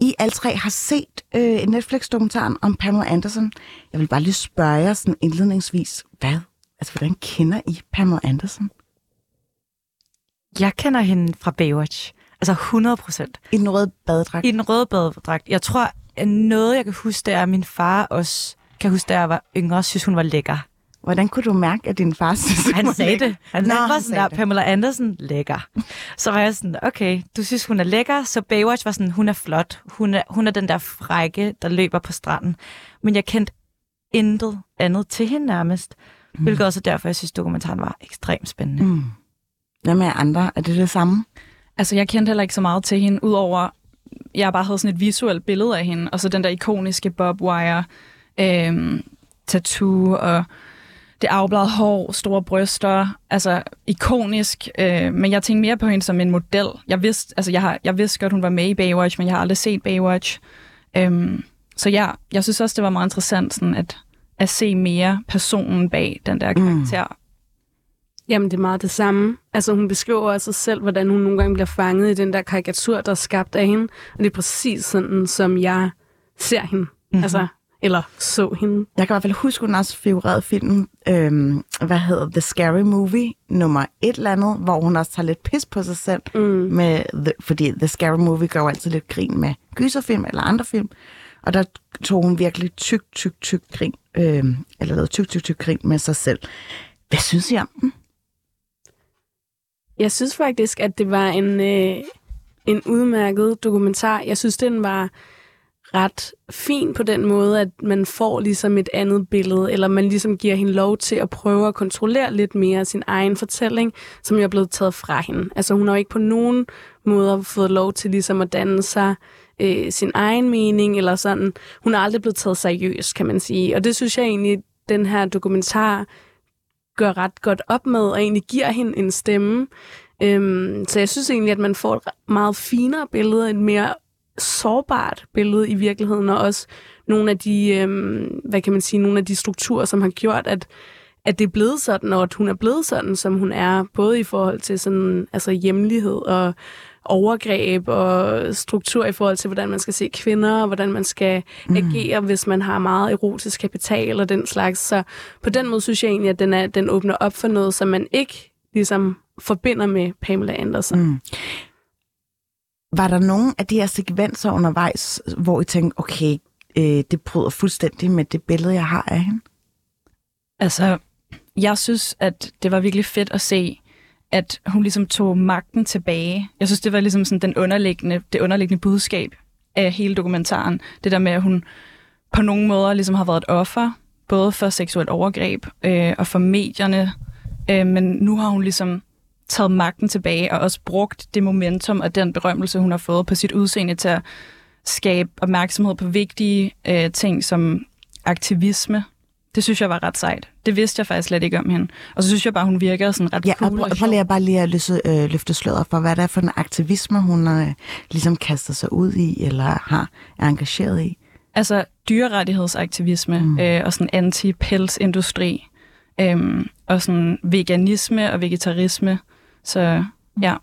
I alle tre har set øh, Netflix-dokumentaren om Pamela Anderson. Jeg vil bare lige spørge jer sådan indledningsvis, hvad? Altså, hvordan kender I Pamela Anderson? Jeg kender hende fra Baywatch. Altså 100 procent. I den røde badedragt? I den røde badedragt. Jeg tror, at noget, jeg kan huske, det er, at min far også kan huske, da jeg var yngre, synes hun var lækker. Hvordan kunne du mærke, at din far synes, Han sagde lækker? det. Han, Nå, han var han sådan, sagde der, det. Pamela Andersen, lækker. Så var jeg sådan, okay, du synes, hun er lækker, så Baywatch var sådan, hun er flot. Hun er, hun er den der frække, der løber på stranden. Men jeg kendte intet andet til hende nærmest. Mm. Hvilket også er derfor, jeg synes, dokumentaren var ekstremt spændende. Mm. Hvad med andre? Er det det samme? Altså, jeg kendte heller ikke så meget til hende, udover, jeg bare havde sådan et visuelt billede af hende, og så den der ikoniske Bob Wire øhm, tattoo, og det afbladede hår, store bryster, altså ikonisk, øh, men jeg tænkte mere på hende som en model. Jeg vidste, altså jeg, har, jeg vidste godt, hun var med i Baywatch, men jeg har aldrig set Baywatch. Øhm, så ja, jeg synes også, det var meget interessant sådan at, at se mere personen bag den der karakter. Mm. Jamen, det er meget det samme. Altså, hun beskriver også selv, hvordan hun nogle gange bliver fanget i den der karikatur, der er skabt af hende. Og det er præcis sådan, som jeg ser hende. Mm-hmm. Altså, eller så hende. Jeg kan i hvert fald huske, hun også figurerede filmen, øhm, hvad hedder The Scary Movie, nummer et eller andet, hvor hun også tager lidt pis på sig selv, Mm. med the, fordi The Scary Movie gør jo altid lidt grin med gyserfilm eller andre film, og der tog hun virkelig tyk, tyk, tyk grin, øhm, eller lavede tyk, tyk, tyk grin med sig selv. Hvad synes I om den? Jeg synes faktisk, at det var en, øh, en udmærket dokumentar. Jeg synes, den var ret fin på den måde, at man får ligesom et andet billede, eller man ligesom giver hende lov til at prøve at kontrollere lidt mere sin egen fortælling, som jo er blevet taget fra hende. Altså hun har jo ikke på nogen måde fået lov til ligesom at danne sig øh, sin egen mening, eller sådan. Hun er aldrig blevet taget seriøst, kan man sige. Og det synes jeg egentlig, den her dokumentar gør ret godt op med, og egentlig giver hende en stemme. Øhm, så jeg synes egentlig, at man får et meget finere billede, et mere sårbart billede i virkeligheden, og også nogle af de, øhm, hvad kan man sige, nogle af de strukturer, som har gjort, at, at det er blevet sådan, og at hun er blevet sådan, som hun er, både i forhold til sådan, altså hjemlighed og overgreb og struktur i forhold til, hvordan man skal se kvinder, og hvordan man skal mm. agere, hvis man har meget erotisk kapital og den slags. Så på den måde synes jeg egentlig, at den, er, den åbner op for noget, som man ikke ligesom forbinder med Pamela Anderson. Mm. Var der nogen af de her sekvenser undervejs, hvor I tænkte, okay, øh, det bryder fuldstændig med det billede, jeg har af hende? Altså, jeg synes, at det var virkelig fedt at se, at hun ligesom tog magten tilbage. Jeg synes, det var ligesom sådan den underliggende, det underliggende budskab af hele dokumentaren. Det der med, at hun på nogle måder ligesom har været et offer, både for seksuelt overgreb øh, og for medierne. Øh, men nu har hun ligesom taget magten tilbage og også brugt det momentum og den berømmelse, hun har fået på sit udseende til at skabe opmærksomhed på vigtige øh, ting som aktivisme. Det synes jeg var ret sejt. Det vidste jeg faktisk slet ikke om hende. Og så synes jeg bare, hun virker sådan ret Ja, cool og prøv, prøv lige bare lige at løse, øh, løfte sløret for, hvad det er for en aktivisme, hun øh, ligesom kaster sig ud i, eller har er engageret i. Altså dyrerettighedsaktivisme mm. øh, og sådan anti-pelsindustri. Øhm, og sådan veganisme og vegetarisme. Så ja,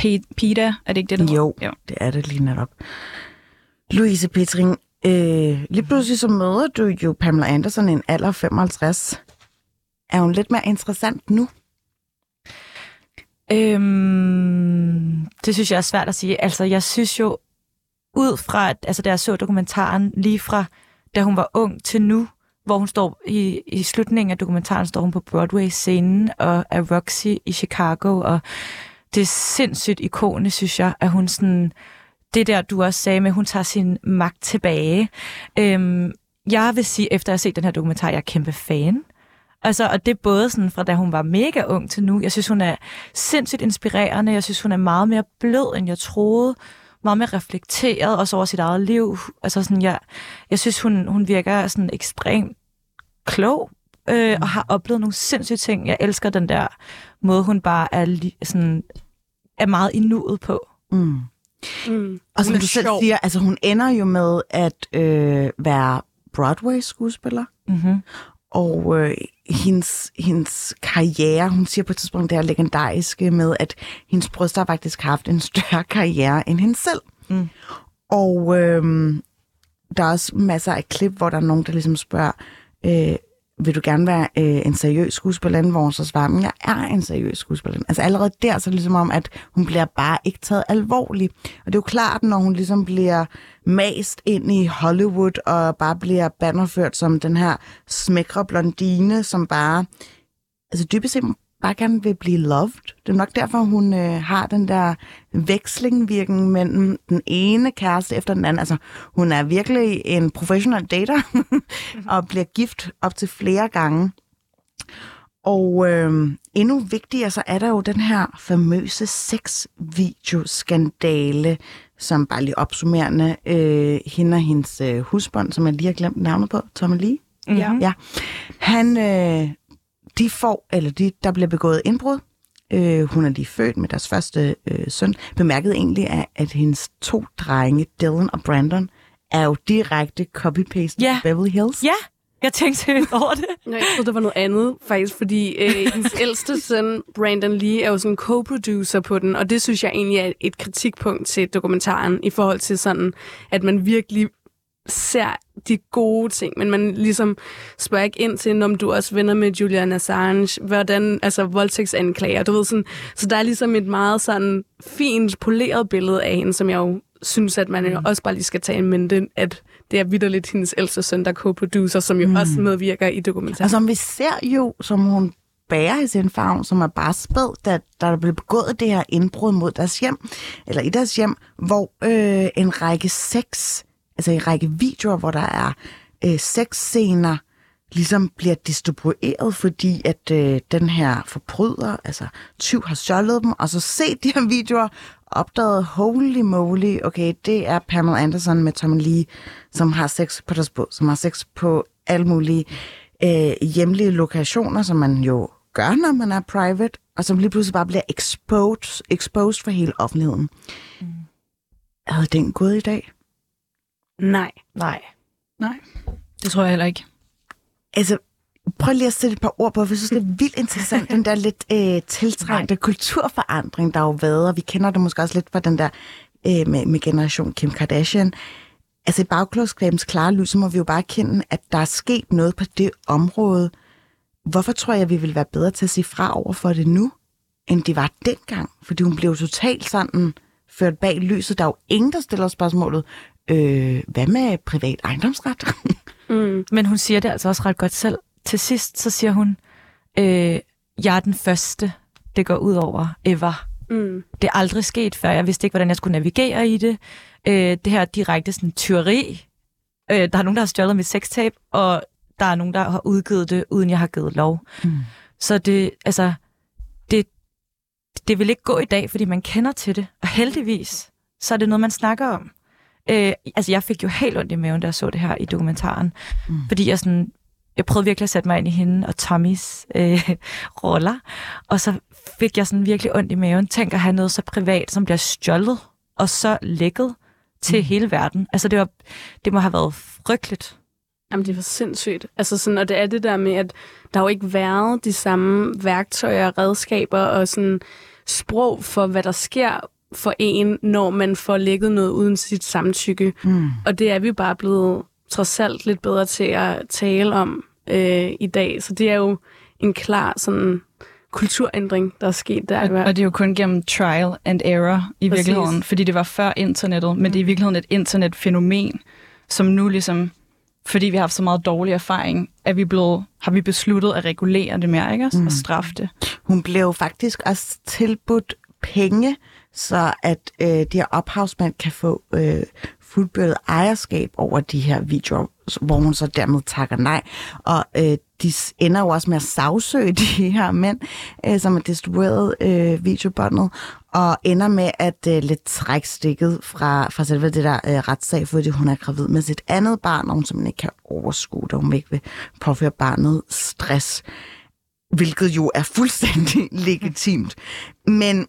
Pe- PETA, er det ikke det, der Jo, Jo. det er det lige netop. Louise Petring, øh, lige pludselig så møder du jo Pamela Anderson i en alder af 55. Er hun lidt mere interessant nu? Øhm, det synes jeg er svært at sige. Altså, jeg synes jo, ud fra, at- altså, da jeg så dokumentaren, lige fra da hun var ung til nu, hvor hun står i, i slutningen af dokumentaren, står hun på Broadway-scenen og er Roxy i Chicago, og det er sindssygt ikonisk, synes jeg, at hun sådan, det der, du også sagde med, hun tager sin magt tilbage. Øhm, jeg vil sige, efter at have set den her dokumentar, jeg er kæmpe fan. Altså, og det er både sådan fra da hun var mega ung til nu. Jeg synes, hun er sindssygt inspirerende. Jeg synes, hun er meget mere blød, end jeg troede. Meget mere reflekteret, også over sit eget liv. Altså sådan, jeg, jeg synes, hun, hun virker sådan ekstremt klog, øh, og har oplevet nogle sindssyge ting. Jeg elsker den der måde, hun bare er, li- sådan, er meget i nuet på. Mm. Mm. Og som du selv sjov. siger, altså hun ender jo med at øh, være Broadway-skuespiller. Mm-hmm. Og øh, hendes, hendes karriere, hun siger på et tidspunkt, det er legendariske med, at hendes bryster har faktisk haft en større karriere end hende selv. Mm. Og øh, der er også masser af klip, hvor der er nogen, der ligesom spørger, øh, vil du gerne være øh, en seriøs skuespillerinde, hvor hun så svarer, men jeg er en seriøs skuespillerinde. Altså allerede der, så er det ligesom om, at hun bliver bare ikke taget alvorligt. Og det er jo klart, når hun ligesom bliver mast ind i Hollywood, og bare bliver bannerført som den her smækre blondine, som bare, altså dybest set bare gerne vil blive loved. Det er nok derfor, hun øh, har den der vekslingvirken mellem den ene kæreste efter den anden. Altså, hun er virkelig en professional dater, og bliver gift op til flere gange. Og øh, endnu vigtigere, så er der jo den her famøse sexvideoskandale, som bare lige opsummerende, øh, hende og hendes øh, husbånd, som jeg lige har glemt navnet på, Tommy Lee. Ja. Ja. Han, øh, de får, eller de, der bliver begået indbrud. Øh, hun er lige født med deres første øh, søn. Bemærkede egentlig, at, at hendes to drenge, Dylan og Brandon, er jo direkte copy-paste Ja. Beverly Hills. Ja, jeg tænkte seriøst over det. Nå, jeg troede, det var noget andet, faktisk, fordi øh, hendes ældste søn, Brandon Lee, er jo sådan co-producer på den, og det synes jeg egentlig er et kritikpunkt til dokumentaren, i forhold til sådan, at man virkelig ser de gode ting, men man ligesom spørger ikke ind til, om du også venner med Julian Assange, hvordan, altså voldtægtsanklager, du ved sådan, så der er ligesom et meget sådan fint, poleret billede af hende, som jeg jo synes, at man jo også bare lige skal tage en mente, at det er vidderligt hendes ældste søn, der er co-producer, som jo mm. også medvirker i dokumentaren. Altså, vi ser jo, som hun bærer i sin favn, som er bare spæd, da, der blev begået det her indbrud mod deres hjem, eller i deres hjem, hvor øh, en række sex, altså en række videoer, hvor der er øh, sexscener, ligesom bliver distribueret, fordi at øh, den her forbryder, altså tyv, har stjålet dem, og så set de her videoer, opdaget, holy moly, okay, det er Pamela Anderson med Tommy Lee, som har sex på deres båd, som har sex på alle mulige øh, hjemlige lokationer, som man jo gør, når man er private, og som lige pludselig bare bliver exposed, exposed for hele offentligheden. Mm. Havde den gået i dag? Nej. Nej. Nej, det tror jeg heller ikke. Altså, prøv lige at sætte et par ord på, for jeg synes, det er vildt interessant, den der lidt øh, tiltrængte kulturforandring, der har jo været, og vi kender det måske også lidt fra den der øh, med, med generation Kim Kardashian. Altså i bagklodskabens klare lys, så må vi jo bare kende, at der er sket noget på det område. Hvorfor tror jeg, at vi vil være bedre til at sige fra over for det nu, end det var dengang? Fordi hun blev totalt sådan ført bag lyset. Der er jo ingen, der stiller spørgsmålet, øh, hvad med privat ejendomsret? Mm. Men hun siger det altså også ret godt selv. Til sidst, så siger hun, øh, jeg er den første, det går ud over ever. Mm. Det er aldrig sket før. Jeg vidste ikke, hvordan jeg skulle navigere i det. Øh, det her direkte sådan tyveri. Øh, der er nogen, der har stjålet mit sextape, og der er nogen, der har udgivet det, uden jeg har givet lov. Mm. Så det, altså, det, det vil ikke gå i dag, fordi man kender til det. Og heldigvis, så er det noget, man snakker om. Øh, altså, jeg fik jo helt ondt i maven, da jeg så det her i dokumentaren. Mm. Fordi jeg sådan, jeg prøvede virkelig at sætte mig ind i hende og Tommys øh, roller. Og så fik jeg sådan virkelig ondt i maven. Tænk at have noget så privat, som bliver stjålet og så lækket til mm. hele verden. Altså, det, var, det må have været frygteligt. Jamen, det var sindssygt. Altså sådan, og det er det der med, at der jo ikke været de samme værktøjer, redskaber og sådan sprog for, hvad der sker for en, når man får lægget noget uden sit samtykke. Mm. Og det er vi bare blevet trods alt lidt bedre til at tale om øh, i dag. Så det er jo en klar sådan kulturændring, der er sket der. Og, og det er jo kun gennem trial and error i Præcis. virkeligheden, fordi det var før internettet, men det er i virkeligheden et internetfænomen, som nu ligesom, fordi vi har haft så meget dårlig erfaring, er vi blevet, har vi besluttet at regulere det mere, ikke? Mm. Og straffe det. Hun blev faktisk også tilbudt penge, så at øh, de her ophavsmænd kan få øh, fuldbyrdet ejerskab over de her videoer, hvor hun så dermed takker nej. Og øh, de ender jo også med at sagsøge de her mænd, øh, som har distribueret øh, videobåndet, og ender med at øh, lidt trække stikket fra, fra selve det der øh, retssag, fordi hun er gravid med sit andet barn, og hun simpelthen ikke kan overskue det, hun ikke vil påføre barnet stress, hvilket jo er fuldstændig legitimt. Men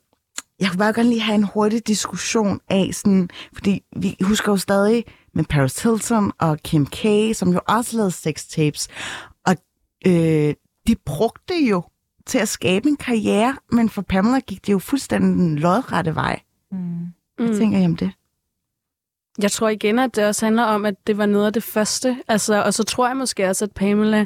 jeg kunne bare godt lige have en hurtig diskussion af sådan, fordi vi husker jo stadig med Paris Hilton og Kim K, som jo også lavede sextapes, og øh, de brugte jo til at skabe en karriere, men for Pamela gik det jo fuldstændig den lodrette vej. Mm. Hvad tænker om det? Jeg tror igen, at det også handler om, at det var noget af det første. Altså, og så tror jeg måske også, at Pamela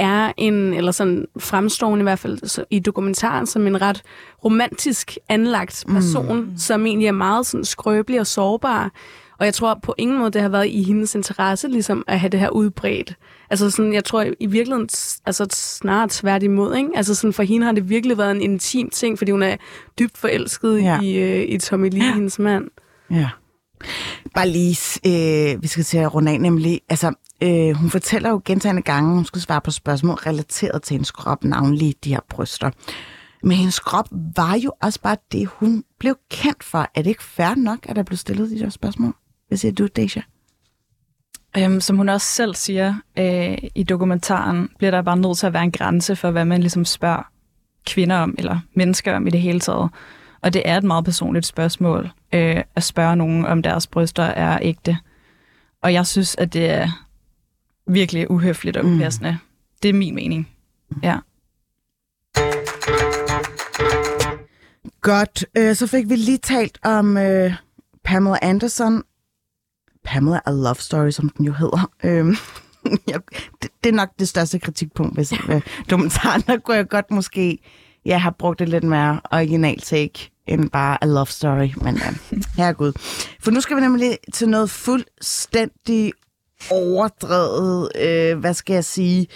er en, eller sådan fremstående i hvert fald i dokumentaren, som en ret romantisk anlagt person, mm. som egentlig er meget sådan skrøbelig og sårbar. Og jeg tror på ingen måde, det har været i hendes interesse ligesom at have det her udbredt. Altså sådan, jeg tror i virkeligheden, altså snart svært imod, ikke? Altså sådan, for hende har det virkelig været en intim ting, fordi hun er dybt forelsket ja. i, øh, i Tommy Lee, ja. hendes mand. Ja. Bare lige, øh, vi skal til at runde af nemlig. Altså, øh, hun fortæller jo gentagende gange, hun skal svare på spørgsmål relateret til hendes krop, navnlig de her bryster. Men hendes krop var jo også bare det, hun blev kendt for. Er det ikke fair nok, at der blev stillet de der spørgsmål? Hvad siger du, Deja? Øhm, som hun også selv siger øh, i dokumentaren, bliver der bare nødt til at være en grænse for, hvad man ligesom spørger kvinder om, eller mennesker om i det hele taget. Og det er et meget personligt spørgsmål, øh, at spørge nogen, om deres bryster er ægte. Og jeg synes, at det er virkelig uhøfligt og upassende. Mm. Det er min mening. Ja. Godt, øh, så fik vi lige talt om øh, Pamela Anderson. Pamela A Love Story, som den jo hedder. Øhm, jeg, det, det er nok det største kritikpunkt ved øh, dokumentaren. Der kunne jeg godt måske ja, have brugt det lidt mere original take end bare A Love Story. Men øh, herregud. For nu skal vi nemlig til noget fuldstændig overdrevet, øh, hvad skal jeg sige,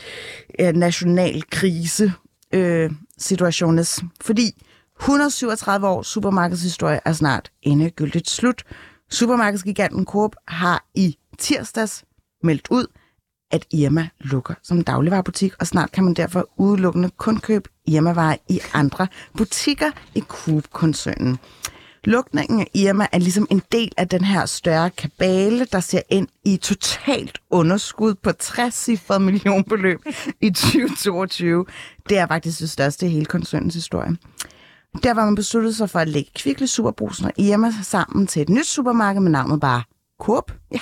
øh, national krise øh, situationes. Fordi 137 års supermarkedshistorie er snart endegyldigt slut. Supermarkedsgiganten Coop har i tirsdags meldt ud, at Irma lukker som dagligvarerbutik, og snart kan man derfor udelukkende kun købe Irma-varer i andre butikker i Coop-koncernen. Lukningen af Irma er ligesom en del af den her større kabale, der ser ind i totalt underskud på 60 millionbeløb i 2022. Det er faktisk det største i hele koncernens historie. Der var man besluttet sig for at lægge Kvickly Superbrusen og Irma sammen til et nyt supermarked med navnet bare Coop. Ja.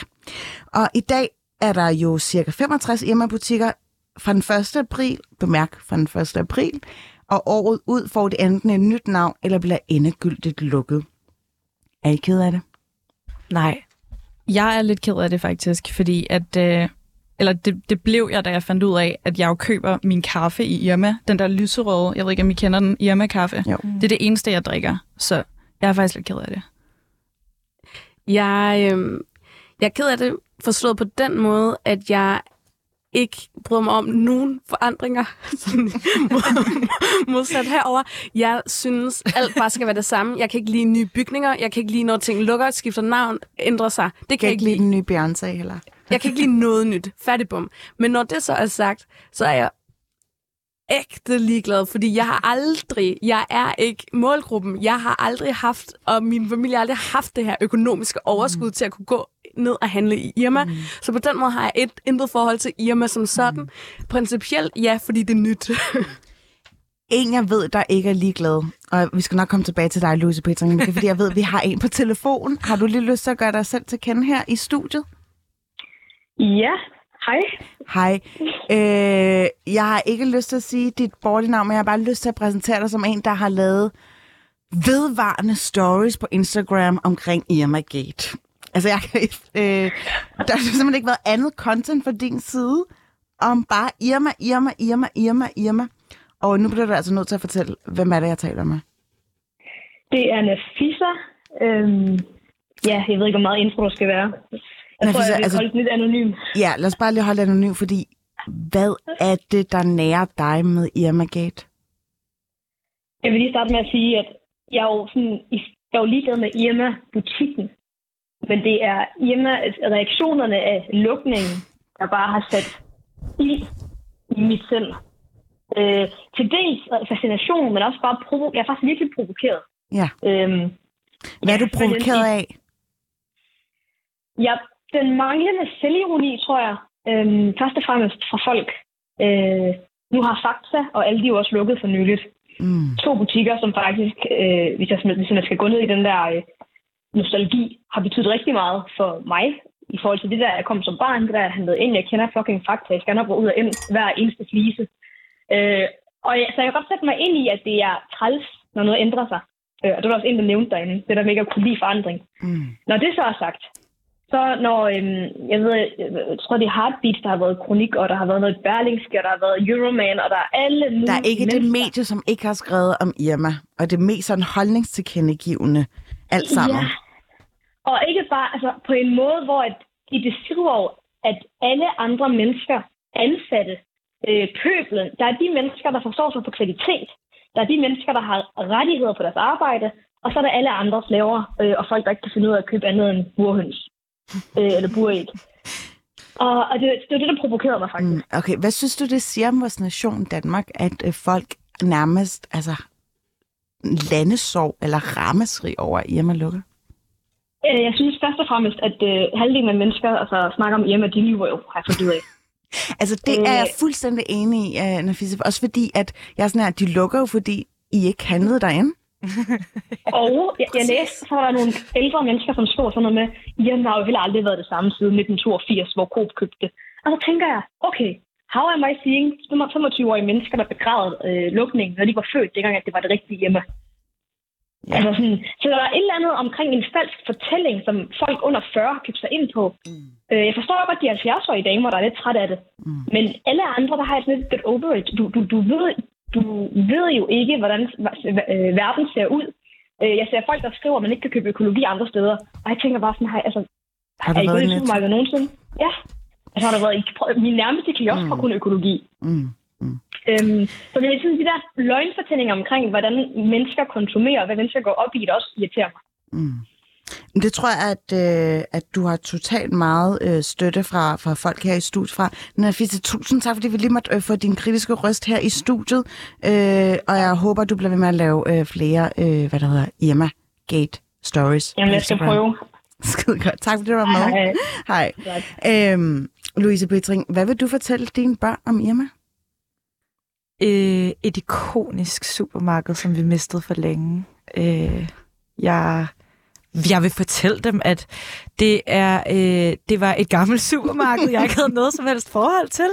Og i dag er der jo cirka 65 Irma-butikker fra den 1. april, bemærk fra den 1. april, og året ud får det enten et nyt navn, eller bliver endegyldigt lukket. Er I ked af det? Nej. Jeg er lidt ked af det faktisk, fordi at... Øh, eller det, det blev jeg, da jeg fandt ud af, at jeg jo køber min kaffe i Irma. Den der lyserøde, jeg ved ikke, om I kender den, Irma-kaffe. Jo. Det er det eneste, jeg drikker. Så jeg er faktisk lidt ked af det. Jeg, øh, jeg er ked af det forstået på den måde, at jeg ikke bryder mig om nogen forandringer, sådan mod- modsat herover. Jeg synes, alt bare skal være det samme. Jeg kan ikke lide nye bygninger. Jeg kan ikke lide, når ting lukker, skifter navn, ændrer sig. Det kan Kan jeg ikke lide den nye Beyoncé heller? Jeg kan ikke lide noget nyt. Færdigbum. Men når det så er sagt, så er jeg ægte ligeglad, fordi jeg har aldrig, jeg er ikke målgruppen, jeg har aldrig haft, og min familie har aldrig haft det her økonomiske overskud mm. til at kunne gå ned og handle i Irma. Mm. Så på den måde har jeg et intet forhold til Irma som sådan. Mm. Principielt ja, fordi det er nyt. En, jeg ved, der ikke er ligeglad, og vi skal nok komme tilbage til dig, Louise Petring, men det er, fordi jeg ved, at vi har en på telefon. Har du lige lyst til at gøre dig selv til kende her i studiet? Ja, hej. Hej. Øh, jeg har ikke lyst til at sige dit borgerlige navn, men jeg har bare lyst til at præsentere dig som en, der har lavet vedvarende stories på Instagram omkring Irma Gate. Altså, jeg kan, øh, der har simpelthen ikke været andet content fra din side om bare Irma, Irma, Irma, Irma, Irma. Og nu bliver du altså nødt til at fortælle, hvem er det, jeg taler med? Det er Nafisa. Øhm, ja, jeg ved ikke, hvor meget intro der skal være. Jeg Nafisa, tror, jeg vil altså- holde lidt anonym. Ja, lad os bare lige holde anonym, fordi hvad er det, der nærer dig med Irma Gate? Jeg vil lige starte med at sige, at jeg er jo, sådan, jeg er jo ligeglad med Irma-butikken. Men det er Irma, reaktionerne af lukningen, der bare har sat ild i mit selv. Øh, til dels fascination, men også bare provo- jeg er faktisk virkelig provokeret. Ja. Øhm, Hvad er du provokeret af? Ja, den manglende selvironi, tror jeg, øhm, først og fremmest fra folk. Øh, nu har Fakta og alle de er jo også lukket for nyligt. Mm. To butikker, som faktisk, øh, hvis, jeg, hvis jeg skal gå ned i den der øh, nostalgi, har betydet rigtig meget for mig. I forhold til det der, jeg kom som barn, det der, jeg handlede ind, jeg kender fucking Fakta, jeg gå ud og ind hver eneste flise. Øh, og jeg, så jeg kan godt sætte mig ind i, at det er træls, når noget ændrer sig. Øh, og det var også en, der nævnte derinde, det der med ikke at kunne lide forandring. Mm. Når det så er sagt, Så når, øhm, jeg ved, jeg tror, det er Heartbeats, der har været kronik, og der har været noget Berlingske, og der har været Euroman, og der er alle mulige Der er ikke det mennesker. medie, som ikke har skrevet om Irma, og det er mest sådan holdningstilkendegivende alt sammen. Ja. Og ikke bare altså, på en måde, hvor at de beskriver, at alle andre mennesker, ansatte, øh, pøblen, der er de mennesker, der forstår sig på kvalitet. Der er de mennesker, der har rettigheder på deres arbejde, og så er der alle andre slaver, øh, og folk, der ikke kan finde ud af at købe andet end burhøns. Øh, eller buræg. Og, og det, det var det, der provokerede mig faktisk. Mm, okay, hvad synes du, det siger om vores nation Danmark, at øh, folk nærmest altså, landesorg eller rammesrig over Irma lukker? Øh, jeg synes først og fremmest, at øh, halvdelen af mennesker altså, snakker om Irma, de lyver jo, har fundet af. Altså, det er jeg Øh. fuldstændig enig i, uh, Nafisa. Også fordi, at jeg er sådan her, de lukker jo, fordi I ikke handlede derinde. Og jeg, jeg læste, så var der nogle ældre mennesker, som stod sådan noget med, Irma har jo heller aldrig været det samme siden 1982, hvor Coop købte det. Og så tænker jeg, okay, how am I seeing 25-årige mennesker, der begravede øh, lukningen, når de var født, dengang at det var det rigtige Irma? Ja. Altså sådan, så der er et eller andet omkring en falsk fortælling, som folk under 40 har købt sig ind på. Mm. Øh, jeg forstår godt de 70-årige damer, der er lidt træt af det. Mm. Men alle andre, der har sådan lidt get over it. Du, du, du, ved, du ved jo ikke, hvordan øh, verden ser ud. Øh, jeg ser folk, der skriver, at man ikke kan købe økologi andre steder. Og jeg tænker bare sådan her, altså, Har du er I gået i supermarkedet nogensinde? Ja. Altså har der været i min nærmeste kiosk for kun økologi. Mm. Øhm, så det er sådan de der løgnfortællinger omkring, hvordan mennesker konsumerer, hvad mennesker går op i, der også irriterer mig. Mm. Det tror jeg, at, øh, at du har totalt meget øh, støtte fra, fra folk her i studiet fra. Nafisa, tusind tak, fordi vi lige måtte øh, få din kritiske røst her i studiet. Øh, og jeg håber, du bliver ved med at lave øh, flere, øh, hvad der hedder, Irma Gate Stories. Jamen, jeg skal prøve. Skide godt. Tak, fordi du var med. Hej. Hej. Øhm, Louise Bittring, hvad vil du fortælle dine børn om Irma? øh, et ikonisk supermarked, som vi mistede for længe. Øh, jeg, jeg vil fortælle dem, at det, er, øh, det var et gammelt supermarked, jeg ikke havde noget som helst forhold til.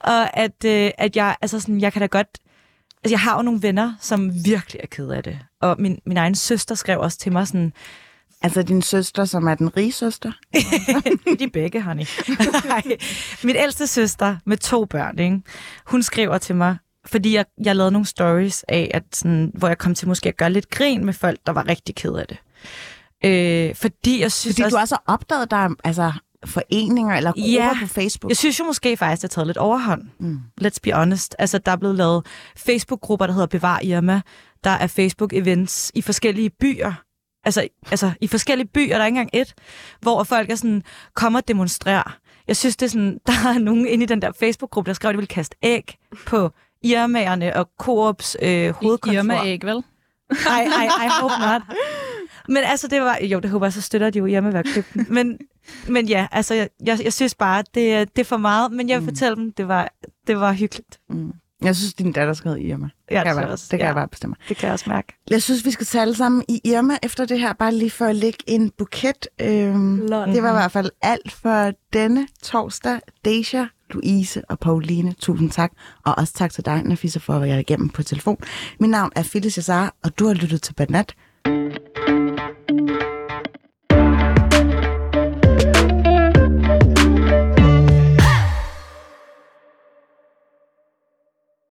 Og at, øh, at jeg, altså sådan, jeg kan da godt... Altså, jeg har jo nogle venner, som virkelig er ked af det. Og min, min egen søster skrev også til mig sådan, Altså din søster, som er den rige søster? de begge, honey. Nej. Min ældste søster med to børn, ikke? hun skriver til mig, fordi jeg, jeg lavede nogle stories af, at sådan, hvor jeg kom til måske at gøre lidt grin med folk, der var rigtig ked af det. Øh, fordi jeg synes Fordi også, du også har opdaget, der er altså, foreninger eller grupper Ja, på Facebook. jeg synes jo måske faktisk, det har taget lidt overhånd. Mm. Let's be honest. Altså, der er blevet lavet Facebook-grupper, der hedder Bevar Irma. Der er Facebook-events i forskellige byer. Altså, altså, i forskellige byer, der er ikke engang et, hvor folk er sådan, kom og demonstrer. Jeg synes, det er sådan, der er nogen inde i den der Facebook-gruppe, der skrev, at de ville kaste æg på Irmaerne og Coops øh, hovedkontor. Irma-æg, vel? Ej, ej, ej, hope not. Men altså, det var... Jo, det håber jeg, så støtter de jo hjemme ved at købe den. Men, men ja, altså, jeg, jeg, jeg synes bare, det, det er for meget. Men jeg vil fortælle dem, det var, det var hyggeligt. Mm. Jeg synes, din datter skal hedde Irma. Ja, det kan, jeg, bare, også. det kan Ja. jeg bare bestemme. Det kan jeg også mærke. Jeg synes, vi skal tage alle sammen i Irma efter det her, bare lige for at lægge en buket. Øhm, det var i hvert fald alt for denne torsdag. Deja, Louise og Pauline, tusind tak. Og også tak til dig, Nafisa, for at være igennem på telefon. Mit navn er Phyllis Yazar, og du har lyttet til Banat.